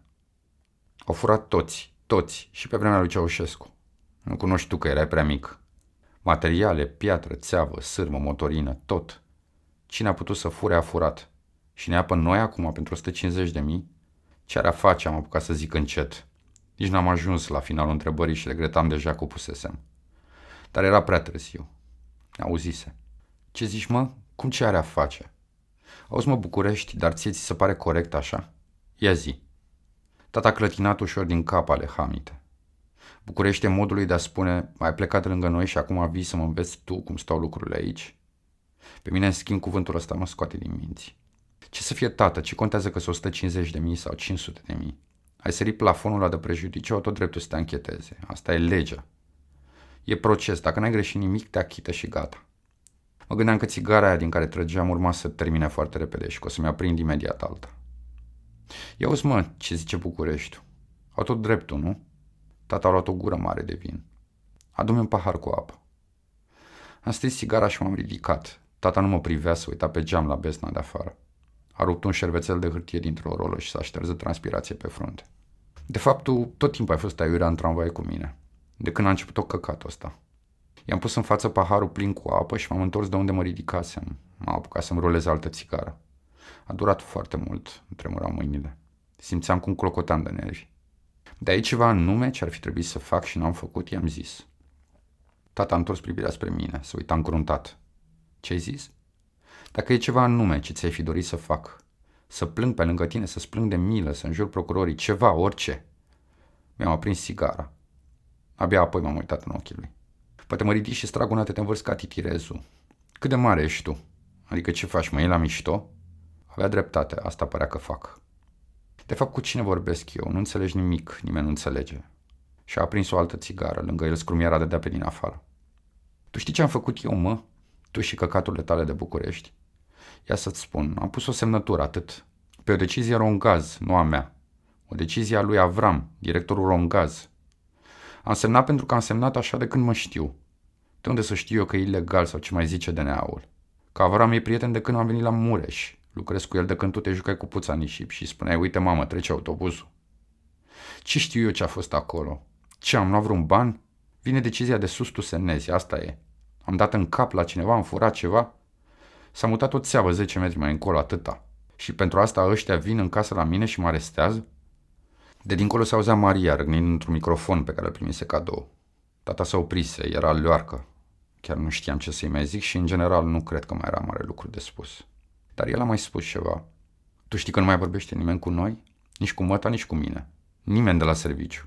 Au furat toți, toți, și pe vremea lui Ceaușescu. Nu cunoști tu că erai prea mic. Materiale, piatră, țeavă, sârmă, motorină, tot. Cine a putut să fure a furat. Și ne apă noi acum pentru 150 de mii? Ce ar face, am apucat să zic încet. Nici n-am ajuns la finalul întrebării și regretam deja că o pusesem. Dar era prea târziu. Auzise. Ce zici, mă? Cum ce are a face? Auzi, mă, București, dar ție ți se pare corect așa? Ia zi. Tata clătinat ușor din cap ale hamite. Bucurește modului de a spune, ai plecat lângă noi și acum vii să mă înveți tu cum stau lucrurile aici? Pe mine, în schimb, cuvântul ăsta mă scoate din minți. Ce să fie tată? Ce contează că sunt 150 de mii sau 500 de mii? Ai sărit plafonul ăla de prejudiciu, tot dreptul să te ancheteze. Asta e legea. E proces. Dacă n-ai greșit nimic, te achită și gata. Mă gândeam că țigara aia din care trăgeam urma să termine foarte repede și că o să-mi aprind imediat alta. Ia uzi, mă, ce zice București. Au tot dreptul, nu? Tata a luat o gură mare de vin. Adu-mi un pahar cu apă. Am stris sigara și m-am ridicat. Tata nu mă privea să uita pe geam la besna de afară. A rupt un șervețel de hârtie dintr-o rolă și s-a șterză transpirație pe frunte. De fapt, tu tot timpul ai fost aiurea în tramvai cu mine. De când a început-o căcatul ăsta. I-am pus în față paharul plin cu apă și m-am întors de unde mă ridicasem. M-am apucat să-mi rolez altă țigară. A durat foarte mult, îmi tremurau mâinile. Simțeam cum clocotam de nervi. De aici ceva în nume ce ar fi trebuit să fac și n-am făcut, i-am zis. Tata a întors privirea spre mine, să uita încruntat. Ce ai zis? Dacă e ceva în nume ce ți-ai fi dorit să fac, să plâng pe lângă tine, să splâng de milă, să înjur procurorii, ceva, orice. Mi-am aprins sigara. Abia apoi m-am uitat în ochii lui. Poate mă ridici și stragunate te învârți ca titirezul. Cât de mare ești tu? Adică ce faci, mă iei la mișto? Avea dreptate, asta părea că fac. De fapt, cu cine vorbesc eu? Nu înțelegi nimic, nimeni nu înțelege. Și a aprins o altă țigară, lângă el scrumiera de pe din afară. Tu știi ce am făcut eu, mă? Tu și căcaturile tale de București? Ia să-ți spun, am pus o semnătură, atât. Pe o decizie Rongaz, nu a mea. O decizie a lui Avram, directorul Rongaz. Am semnat pentru că am semnat așa de când mă știu. De unde să știu eu că e ilegal sau ce mai zice DNA-ul? Că Avram e prieten de când am venit la Mureș. Lucrez cu el de când tu te jucai cu puța nisip și spuneai, uite mamă, trece autobuzul. Ce știu eu ce a fost acolo? Ce, am luat vreun ban? Vine decizia de sus tu semnezi, asta e. Am dat în cap la cineva, am furat ceva? S-a mutat o țeavă 10 metri mai încolo, atâta. Și pentru asta ăștia vin în casă la mine și mă arestează? De dincolo se auzea Maria răgnind într-un microfon pe care îl primise cadou. Tata s-a oprise, era lioarcă. Chiar nu știam ce să-i mai zic și, în general, nu cred că mai era mare lucru de spus. Dar el a mai spus ceva. Tu știi că nu mai vorbește nimeni cu noi? Nici cu măta, nici cu mine. Nimeni de la serviciu.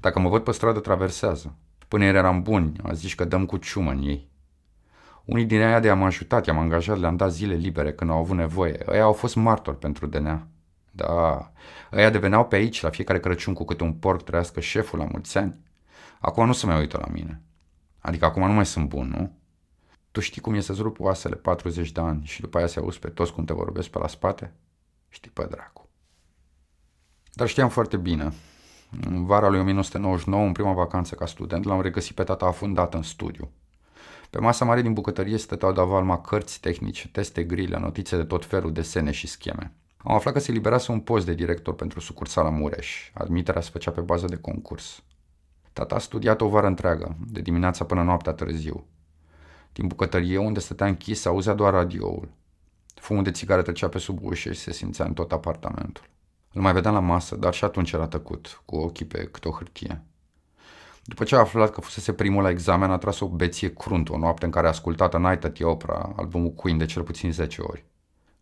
Dacă mă văd pe stradă, traversează. Până ieri eram buni, a zis că dăm cu ciumă în ei. Unii din aia de am ajutat, i-am angajat, le-am dat zile libere când au avut nevoie. Ei au fost martori pentru DNA. Da, ăia deveneau pe aici la fiecare Crăciun cu câte un porc trăiască șeful la mulți ani. Acum nu se mai uită la mine. Adică acum nu mai sunt bun, nu? Tu știi cum e să-ți rup oasele 40 de ani și după aia să auzi pe toți cum te vorbesc pe la spate? Știi pe dracu. Dar știam foarte bine. În vara lui 1999, în prima vacanță ca student, l-am regăsit pe tata afundat în studiu. Pe masa mare din bucătărie stăteau de avalma cărți tehnice, teste grile, notițe de tot felul, desene și scheme. Am aflat că se liberase un post de director pentru sucursala Mureș. Admiterea se făcea pe bază de concurs. Tata a studiat o vară întreagă, de dimineața până noaptea târziu. Din bucătărie, unde stătea închis, auzea doar radioul. Fumul de țigară trecea pe sub ușă și se simțea în tot apartamentul. Îl mai vedeam la masă, dar și atunci era tăcut, cu ochii pe câte o hârtie. După ce a aflat că fusese primul la examen, a tras o beție cruntă o noapte în care a ascultat Night at the Opera, albumul Queen, de cel puțin 10 ori.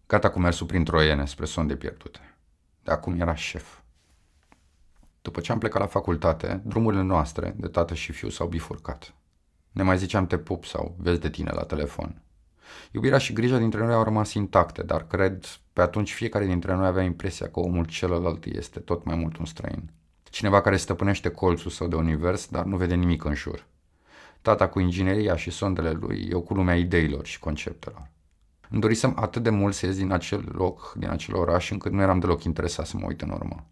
Gata cu mersul prin troiene spre sonde pierdute. De acum era șef. După ce am plecat la facultate, drumurile noastre, de tată și fiu, s-au bifurcat. Ne mai ziceam te pup sau vezi de tine la telefon. Iubirea și grija dintre noi au rămas intacte, dar cred pe atunci fiecare dintre noi avea impresia că omul celălalt este tot mai mult un străin. Cineva care stăpânește colțul său de univers, dar nu vede nimic în jur. Tata cu ingineria și sondele lui, eu cu lumea ideilor și conceptelor. Îmi dorisem atât de mult să ies din acel loc, din acel oraș, încât nu eram deloc interesat să mă uit în urmă.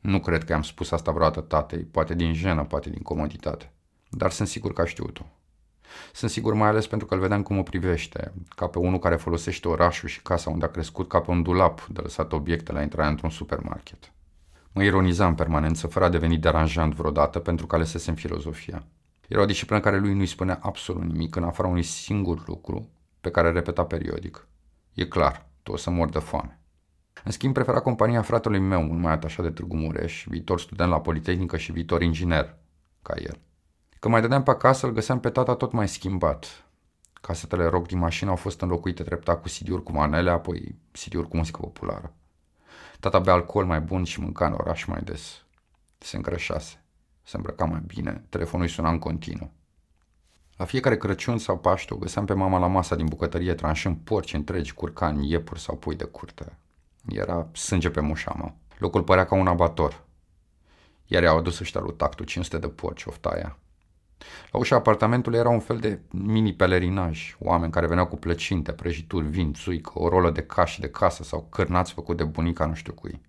Nu cred că am spus asta vreodată tatei, poate din jenă, poate din comoditate. Dar sunt sigur că a știut-o. Sunt sigur mai ales pentru că îl vedeam cum o privește, ca pe unul care folosește orașul și casa unde a crescut ca pe un dulap de lăsat obiecte la intrarea într-un supermarket. Mă ironiza în permanență, fără a deveni deranjant vreodată, pentru că alesesem filozofia. Era o disciplină care lui nu-i spunea absolut nimic, în afara unui singur lucru, pe care repeta periodic. E clar, tu o să mor de foame. În schimb, prefera compania fratelui meu, mult mai atașat de Târgu Mureș, viitor student la Politehnică și viitor inginer, ca el. Când mai dădeam pe acasă, îl găseam pe tata tot mai schimbat. Casetele rock din mașină au fost înlocuite treptat cu CD-uri cu manele, apoi CD-uri cu muzică populară. Tata bea alcool mai bun și mânca în oraș mai des. Se îngrășase, se îmbrăca mai bine, telefonul îi suna în continuu. La fiecare Crăciun sau Paște o găseam pe mama la masa din bucătărie tranșând porci întregi, curcani, iepuri sau pui de curte. Era sânge pe mușama. Locul părea ca un abator. Iar i-au adus ăștia lui Tactu 500 de porci, oftaia. La ușa apartamentului era un fel de mini pelerinaj, oameni care veneau cu plăcinte, prăjituri, vin, țuică, o rolă de cași de casă sau cârnați făcut de bunica nu știu cui.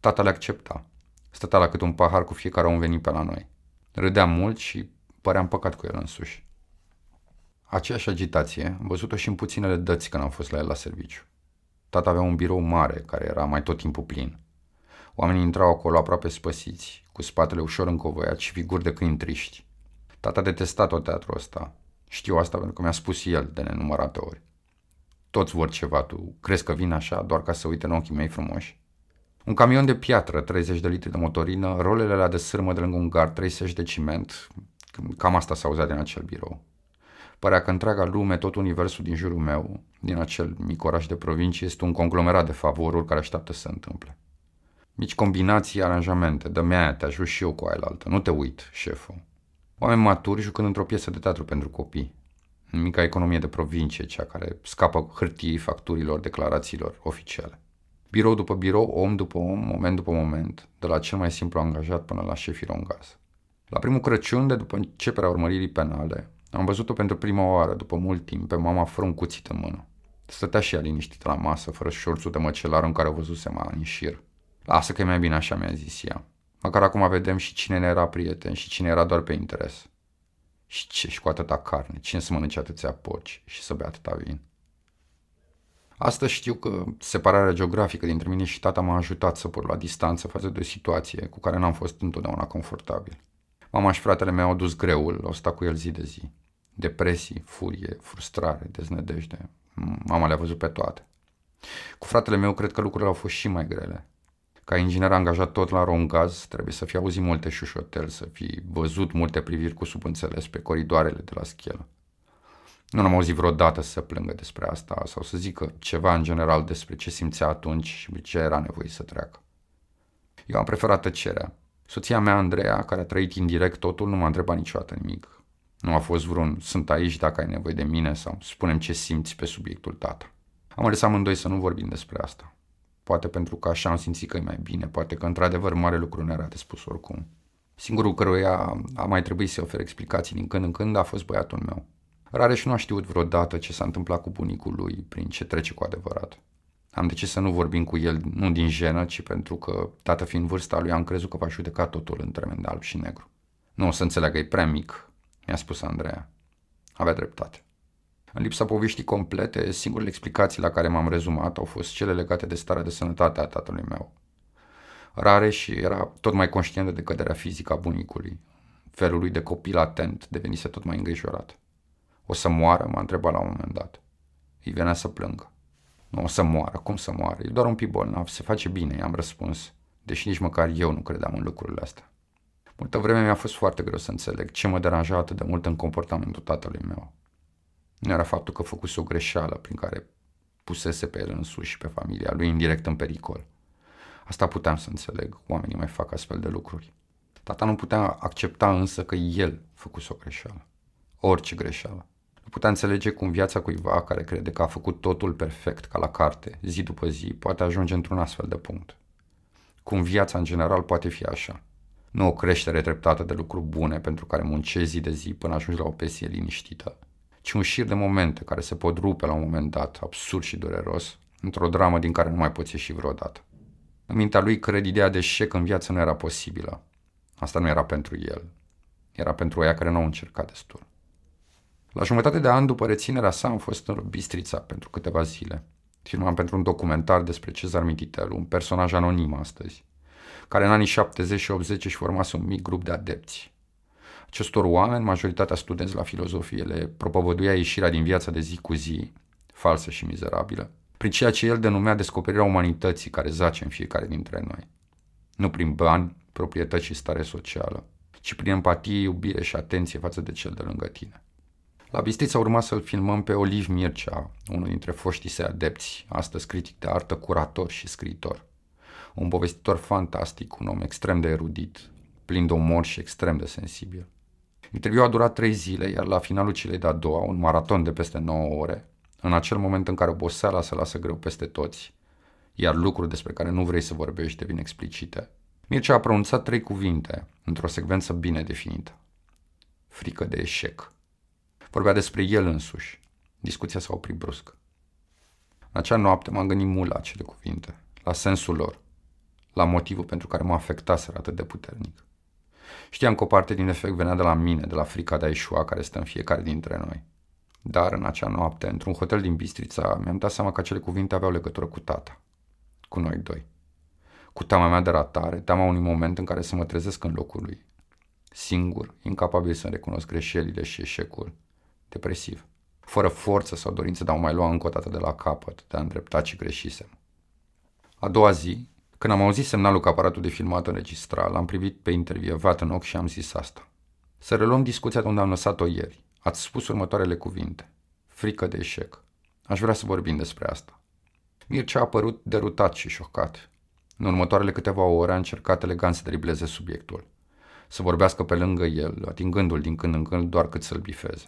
Tata le accepta. Stătea la cât un pahar cu fiecare om venit pe la noi. Râdea mult și părea împăcat cu el însuși. Aceeași agitație am văzut-o și în puținele dăți când am fost la el la serviciu. Tata avea un birou mare, care era mai tot timpul plin. Oamenii intrau acolo aproape spăsiți, cu spatele ușor încovăiat și figuri de câini triști. Tata detesta tot teatrul ăsta. Știu asta pentru că mi-a spus el de nenumărate ori. Toți vor ceva, tu crezi că vin așa doar ca să uite în ochii mei frumoși? Un camion de piatră, 30 de litri de motorină, rolele la de sârmă de lângă un gar, 30 de ciment, cam asta s-a auzit din acel birou. Părea că întreaga lume, tot universul din jurul meu, din acel mic oraș de provincie, este un conglomerat de favoruri care așteaptă să se întâmple. Mici combinații, aranjamente, dă-mi aia, te ajut și eu cu aia altă. Nu te uit, șeful. Oameni maturi jucând într-o piesă de teatru pentru copii. În mica economie de provincie, cea care scapă hârtii facturilor, declarațiilor oficiale. Birou după birou, om după om, moment după moment, de la cel mai simplu angajat până la șefii rongaz. La primul Crăciun, de după începerea urmăririi penale, am văzut-o pentru prima oară, după mult timp, pe mama fără un cuțit în mână. Stătea și ea liniștită la masă, fără șorțul de măcelar în care o văzusem ani în șir. Lasă că e mai bine așa, mi-a zis ea. Măcar acum vedem și cine ne era prieten și cine era doar pe interes. Și ce și cu atâta carne, cine să mănânce atâția porci și să bea atâta vin. Asta știu că separarea geografică dintre mine și tata m-a ajutat să pur la distanță față de o situație cu care n-am fost întotdeauna confortabil. Mama și fratele meu au dus greul, au stat cu el zi de zi. Depresii, furie, frustrare, deznădejde. Mama le-a văzut pe toate. Cu fratele meu cred că lucrurile au fost și mai grele. Ca inginer angajat tot la Romgaz, trebuie să fi auzit multe șușotel, să fi văzut multe priviri cu subînțeles pe coridoarele de la schelă. Nu am auzit vreodată să se plângă despre asta sau să zică ceva în general despre ce simțea atunci și ce era nevoie să treacă. Eu am preferat tăcerea. Soția mea, Andreea, care a trăit indirect totul, nu m-a întrebat niciodată nimic. Nu a fost vreun sunt aici dacă ai nevoie de mine sau spunem ce simți pe subiectul tata. Am ales amândoi să nu vorbim despre asta. Poate pentru că așa am simțit că e mai bine, poate că într-adevăr mare lucru ne era de spus oricum. Singurul căruia a mai trebuit să ofer explicații din când în când a fost băiatul meu. Rareș nu a știut vreodată ce s-a întâmplat cu bunicul lui, prin ce trece cu adevărat. Am decis să nu vorbim cu el, nu din jenă, ci pentru că, dată fiind vârsta lui, am crezut că va judeca totul în termen de alb și negru. Nu o să înțeleagă, e prea mic, mi-a spus Andreea. Avea dreptate. În lipsa poveștii complete, singurele explicații la care m-am rezumat au fost cele legate de starea de sănătate a tatălui meu. Rare și era tot mai conștient de decăderea fizică a bunicului. Felul lui de copil atent devenise tot mai îngrijorat. O să moară, m-a întrebat la un moment dat. Îi venea să plângă. Nu o să moară, cum să moară? E doar un pic bolnav, se face bine, i-am răspuns, deși nici măcar eu nu credeam în lucrurile astea. Multă vreme mi-a fost foarte greu să înțeleg ce mă deranja atât de mult în comportamentul tatălui meu. Nu era faptul că făcuse o greșeală prin care pusese pe el însuși și pe familia lui indirect în pericol. Asta puteam să înțeleg, oamenii mai fac astfel de lucruri. Tata nu putea accepta însă că el făcuse o greșeală. Orice greșeală. Nu putea înțelege cum viața cuiva care crede că a făcut totul perfect, ca la carte, zi după zi, poate ajunge într-un astfel de punct. Cum viața în general poate fi așa. Nu o creștere treptată de lucruri bune pentru care muncești zi de zi până ajungi la o pesie liniștită, ci un șir de momente care se pot rupe la un moment dat, absurd și dureros, într-o dramă din care nu mai poți ieși vreodată. În mintea lui cred ideea de eșec în viață nu era posibilă. Asta nu era pentru el. Era pentru ea care nu au încercat destul. La jumătate de an după reținerea sa am fost în Bistrița pentru câteva zile. Filmam pentru un documentar despre Cezar Mititelu, un personaj anonim astăzi, care în anii 70 și 80 își formase un mic grup de adepți. Acestor oameni, majoritatea studenți la filozofie, le propovăduia ieșirea din viața de zi cu zi, falsă și mizerabilă, prin ceea ce el denumea descoperirea umanității care zace în fiecare dintre noi. Nu prin bani, proprietăți și stare socială, ci prin empatie, iubire și atenție față de cel de lângă tine. La Bistrița urma să-l filmăm pe Oliv Mircea, unul dintre foștii săi adepți, astăzi critic de artă, curator și scriitor. Un povestitor fantastic, un om extrem de erudit, plin de umor și extrem de sensibil. Interviul a durat trei zile, iar la finalul celei de-a doua, un maraton de peste 9 ore, în acel moment în care oboseala se lasă greu peste toți, iar lucruri despre care nu vrei să vorbești devin explicite, Mircea a pronunțat trei cuvinte, într-o secvență bine definită. Frică de eșec. Vorbea despre el însuși. Discuția s-a oprit brusc. În acea noapte m-am gândit mult la acele cuvinte, la sensul lor, la motivul pentru care mă afectaseră atât de puternic. Știam că o parte din efect venea de la mine, de la frica de a ieșua care stă în fiecare dintre noi. Dar în acea noapte, într-un hotel din Bistrița, mi-am dat seama că acele cuvinte aveau legătură cu tata, cu noi doi. Cu teama mea de ratare, teama unui moment în care să mă trezesc în locul lui. Singur, incapabil să recunosc greșelile și eșecul, depresiv, fără forță sau dorință de a o mai lua încă o dată de la capăt, de a îndrepta ce greșisem. A doua zi, când am auzit semnalul că aparatul de filmat înregistra, l-am privit pe intervievat în ochi și am zis asta. Să reluăm discuția de unde am lăsat-o ieri. Ați spus următoarele cuvinte. Frică de eșec. Aș vrea să vorbim despre asta. Mircea a părut derutat și șocat. În următoarele câteva ore a încercat elegant să dribleze subiectul. Să vorbească pe lângă el, atingându-l din când în când doar cât să-l bifeze.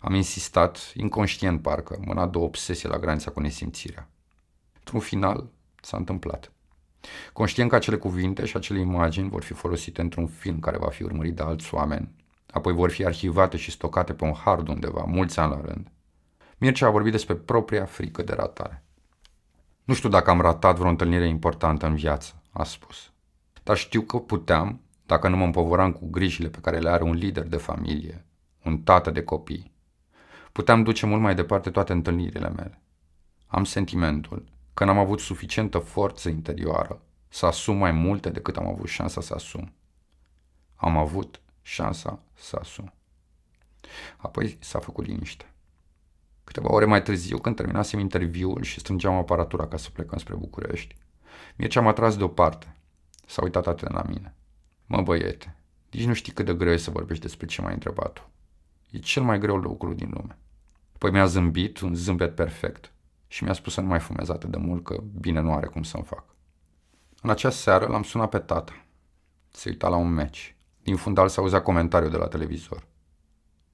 Am insistat, inconștient parcă, mâna de o obsesie la granița cu nesimțirea. Într-un final, s-a întâmplat. Conștient că acele cuvinte și acele imagini vor fi folosite într-un film care va fi urmărit de alți oameni, apoi vor fi arhivate și stocate pe un hard undeva, mulți ani la rând. Mircea a vorbit despre propria frică de ratare. Nu știu dacă am ratat vreo întâlnire importantă în viață, a spus. Dar știu că puteam, dacă nu mă împovoram cu grijile pe care le are un lider de familie, un tată de copii. Puteam duce mult mai departe toate întâlnirile mele. Am sentimentul că n-am avut suficientă forță interioară să asum mai multe decât am avut șansa să asum. Am avut șansa să asum. Apoi s-a făcut liniște. Câteva ore mai târziu, când terminasem interviul și strângeam aparatura ca să plecăm spre București, Mircea m-a tras deoparte. S-a uitat atent la mine. Mă, băiete, nici nu știi cât de greu e să vorbești despre ce m-ai întrebat tu. E cel mai greu lucru din lume. Păi mi-a zâmbit, un zâmbet perfect, și mi-a spus să nu mai fumez atât de mult, că bine nu are cum să-mi fac. În acea seară l-am sunat pe tata. Se uita la un meci. Din fundal se auzea comentariul de la televizor.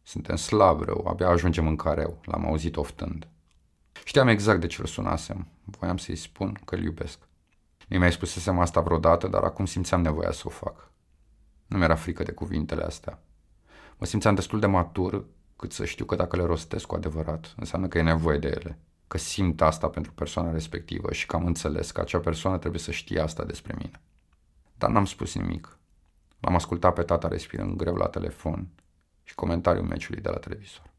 Suntem slab rău, abia ajungem în careu, l-am auzit oftând. Știam exact de ce îl sunasem. Voiam să-i spun că îl iubesc. Nu mi-ai spusesem asta vreodată, dar acum simțeam nevoia să o fac. Nu mi-era frică de cuvintele astea. Mă simțeam destul de matur cât să știu că dacă le rostesc cu adevărat, înseamnă că e nevoie de ele. Că simt asta pentru persoana respectivă și că am înțeles că acea persoană trebuie să știe asta despre mine. Dar n-am spus nimic. L-am ascultat pe tata respirând greu la telefon și comentariul meciului de la televizor.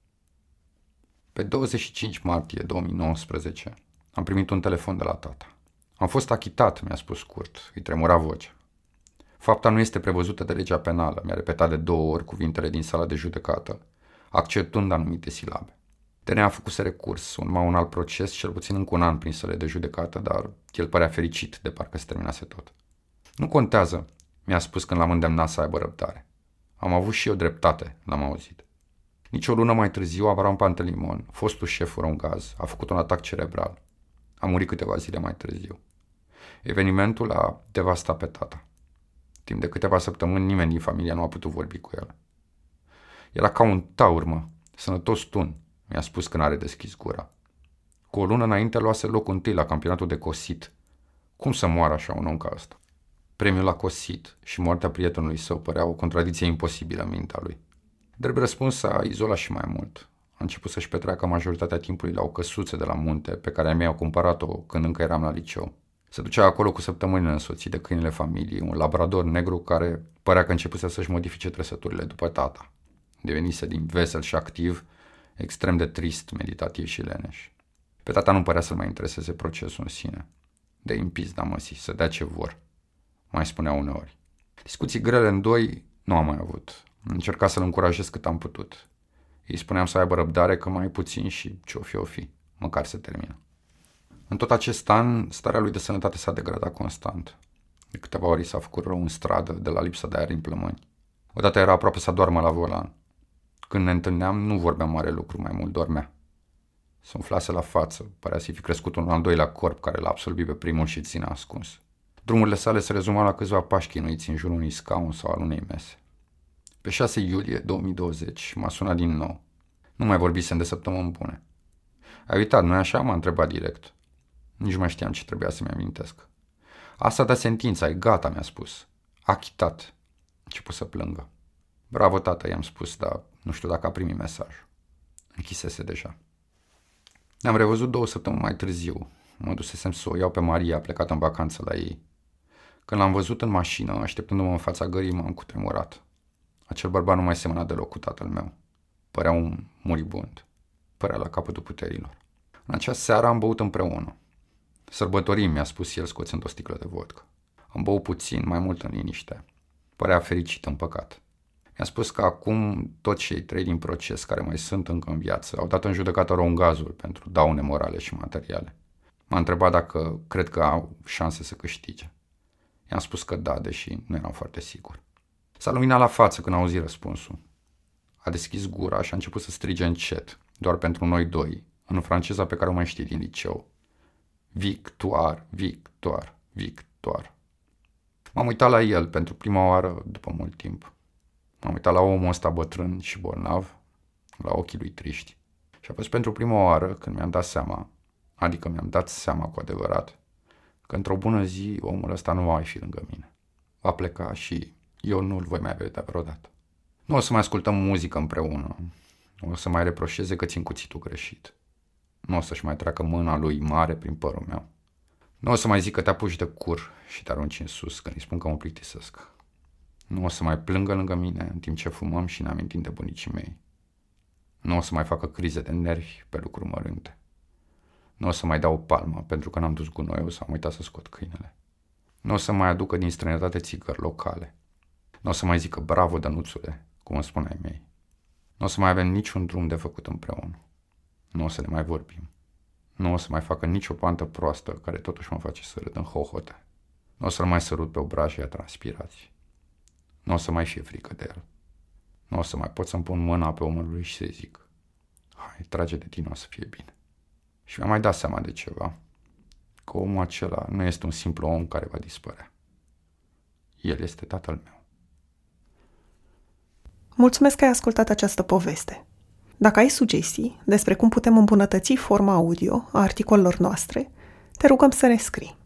Pe 25 martie 2019 am primit un telefon de la tata. Am fost achitat, mi-a spus scurt, îi tremura vocea. Fapta nu este prevăzută de legea penală, mi-a repetat de două ori cuvintele din sala de judecată, acceptând anumite silabe. DNA a făcut recurs, urma un alt proces, cel puțin încă un an prin sale de judecată, dar el părea fericit de parcă se terminase tot. Nu contează, mi-a spus când l-am îndemnat să aibă răbdare. Am avut și eu dreptate, l-am auzit. Nici o lună mai târziu, Avram Pantelimon, fostul șef gaz, a făcut un atac cerebral. A murit câteva zile mai târziu. Evenimentul a devastat pe tata. Timp de câteva săptămâni nimeni din familia nu a putut vorbi cu el. Era ca un taur, mă, sănătos tun, mi-a spus când are deschis gura. Cu o lună înainte luase locul întâi la campionatul de cosit. Cum să moară așa un om ca ăsta? Premiul la cosit și moartea prietenului său părea o contradicție imposibilă în mintea lui. Drept răspuns a izolat și mai mult. A început să-și petreacă majoritatea timpului la o căsuță de la munte pe care mi-au cumpărat-o când încă eram la liceu. Se ducea acolo cu săptămânile însoțit de câinele familiei, un labrador negru care părea că începuse să-și modifice trăsăturile după tata. Devenise din vesel și activ, extrem de trist, meditativ și leneș. Pe tata nu părea să mai intereseze procesul în sine. De impis, da măsi, să dea ce vor. Mai spunea uneori. Discuții grele în doi nu am mai avut. Încerca să-l încurajez cât am putut. Îi spuneam să aibă răbdare că mai puțin și ce-o fi, o fi. Măcar se termină. În tot acest an, starea lui de sănătate s-a degradat constant. De câteva ori s-a făcut rău în stradă de la lipsa de aer în plămâni. Odată era aproape să doarmă la volan. Când ne întâlneam, nu vorbeam mare lucru, mai mult dormea. Se umflase la față, părea să fi crescut un al doilea corp care l-a absorbit pe primul și ține ascuns. Drumurile sale se rezumau la câțiva pași chinuiți în jurul unui scaun sau al unei mese. Pe 6 iulie 2020 m-a sunat din nou. Nu mai vorbisem de săptămâni bune. Ai uitat, nu-i așa? M-a întrebat direct. Nici nu mai știam ce trebuia să-mi amintesc. Asta da sentința, e gata, mi-a spus. Achitat. Început să plângă. Bravo, tată, i-am spus, dar nu știu dacă a primit mesaj. Închisese deja. Ne-am revăzut două săptămâni mai târziu. Mă dusesem să o iau pe Maria, plecat în vacanță la ei. Când l-am văzut în mașină, așteptându-mă în fața gării, m-am cutremurat. Acel bărbat nu mai semăna deloc cu tatăl meu. Părea un muribund. Părea la capătul puterilor. În acea seară am băut împreună. Sărbătorim, mi-a spus el scoțând o sticlă de vodcă. Am băut puțin, mai mult în liniște. Părea fericit în păcat. Mi-a spus că acum toți cei trei din proces care mai sunt încă în viață au dat în judecată rongazul pentru daune morale și materiale. M-a întrebat dacă cred că au șanse să câștige. I-am spus că da, deși nu eram foarte sigur. S-a luminat la față când a auzit răspunsul. A deschis gura și a început să strige încet, doar pentru noi doi, în franceza pe care o mai știi din liceu. Victoire, victoire, victoire. M-am uitat la el pentru prima oară după mult timp. M-am uitat la omul ăsta bătrân și bolnav, la ochii lui triști. Și a fost pentru prima oară când mi-am dat seama, adică mi-am dat seama cu adevărat, că într-o bună zi omul ăsta nu va mai fi lângă mine. Va pleca și eu nu-l voi mai vedea vreodată. Nu o să mai ascultăm muzică împreună. Nu o să mai reproșeze că țin cuțitul greșit. Nu o să-și mai treacă mâna lui mare prin părul meu. Nu o să mai zic că te apuci de cur și te arunci în sus când îi spun că mă plictisesc. Nu o să mai plângă lângă mine în timp ce fumăm și ne amintim de bunicii mei. Nu o să mai facă crize de nervi pe lucruri mărunte. Nu o să mai dau o palmă pentru că n-am dus gunoiul sau am uitat să scot câinele. Nu o să mai aducă din străinătate țigări locale. Nu o să mai zică bravo, Dănuțule, cum îmi spuneai mei. Nu o să mai avem niciun drum de făcut împreună. Nu o să ne mai vorbim. Nu o să mai facă nicio pantă proastă care totuși mă face să râd în hohote. Nu o să mai sărut pe obrajii a transpirații. Nu o să mai fie frică de el. Nu o să mai pot să-mi pun mâna pe omul lui și să zic hai, trage de tine, o să fie bine. Și mi-am mai dat seama de ceva, că omul acela nu este un simplu om care va dispărea. El este tatăl meu. Mulțumesc că ai ascultat această poveste. Dacă ai sugestii despre cum putem îmbunătăți forma audio a articolelor noastre, te rugăm să ne scrii.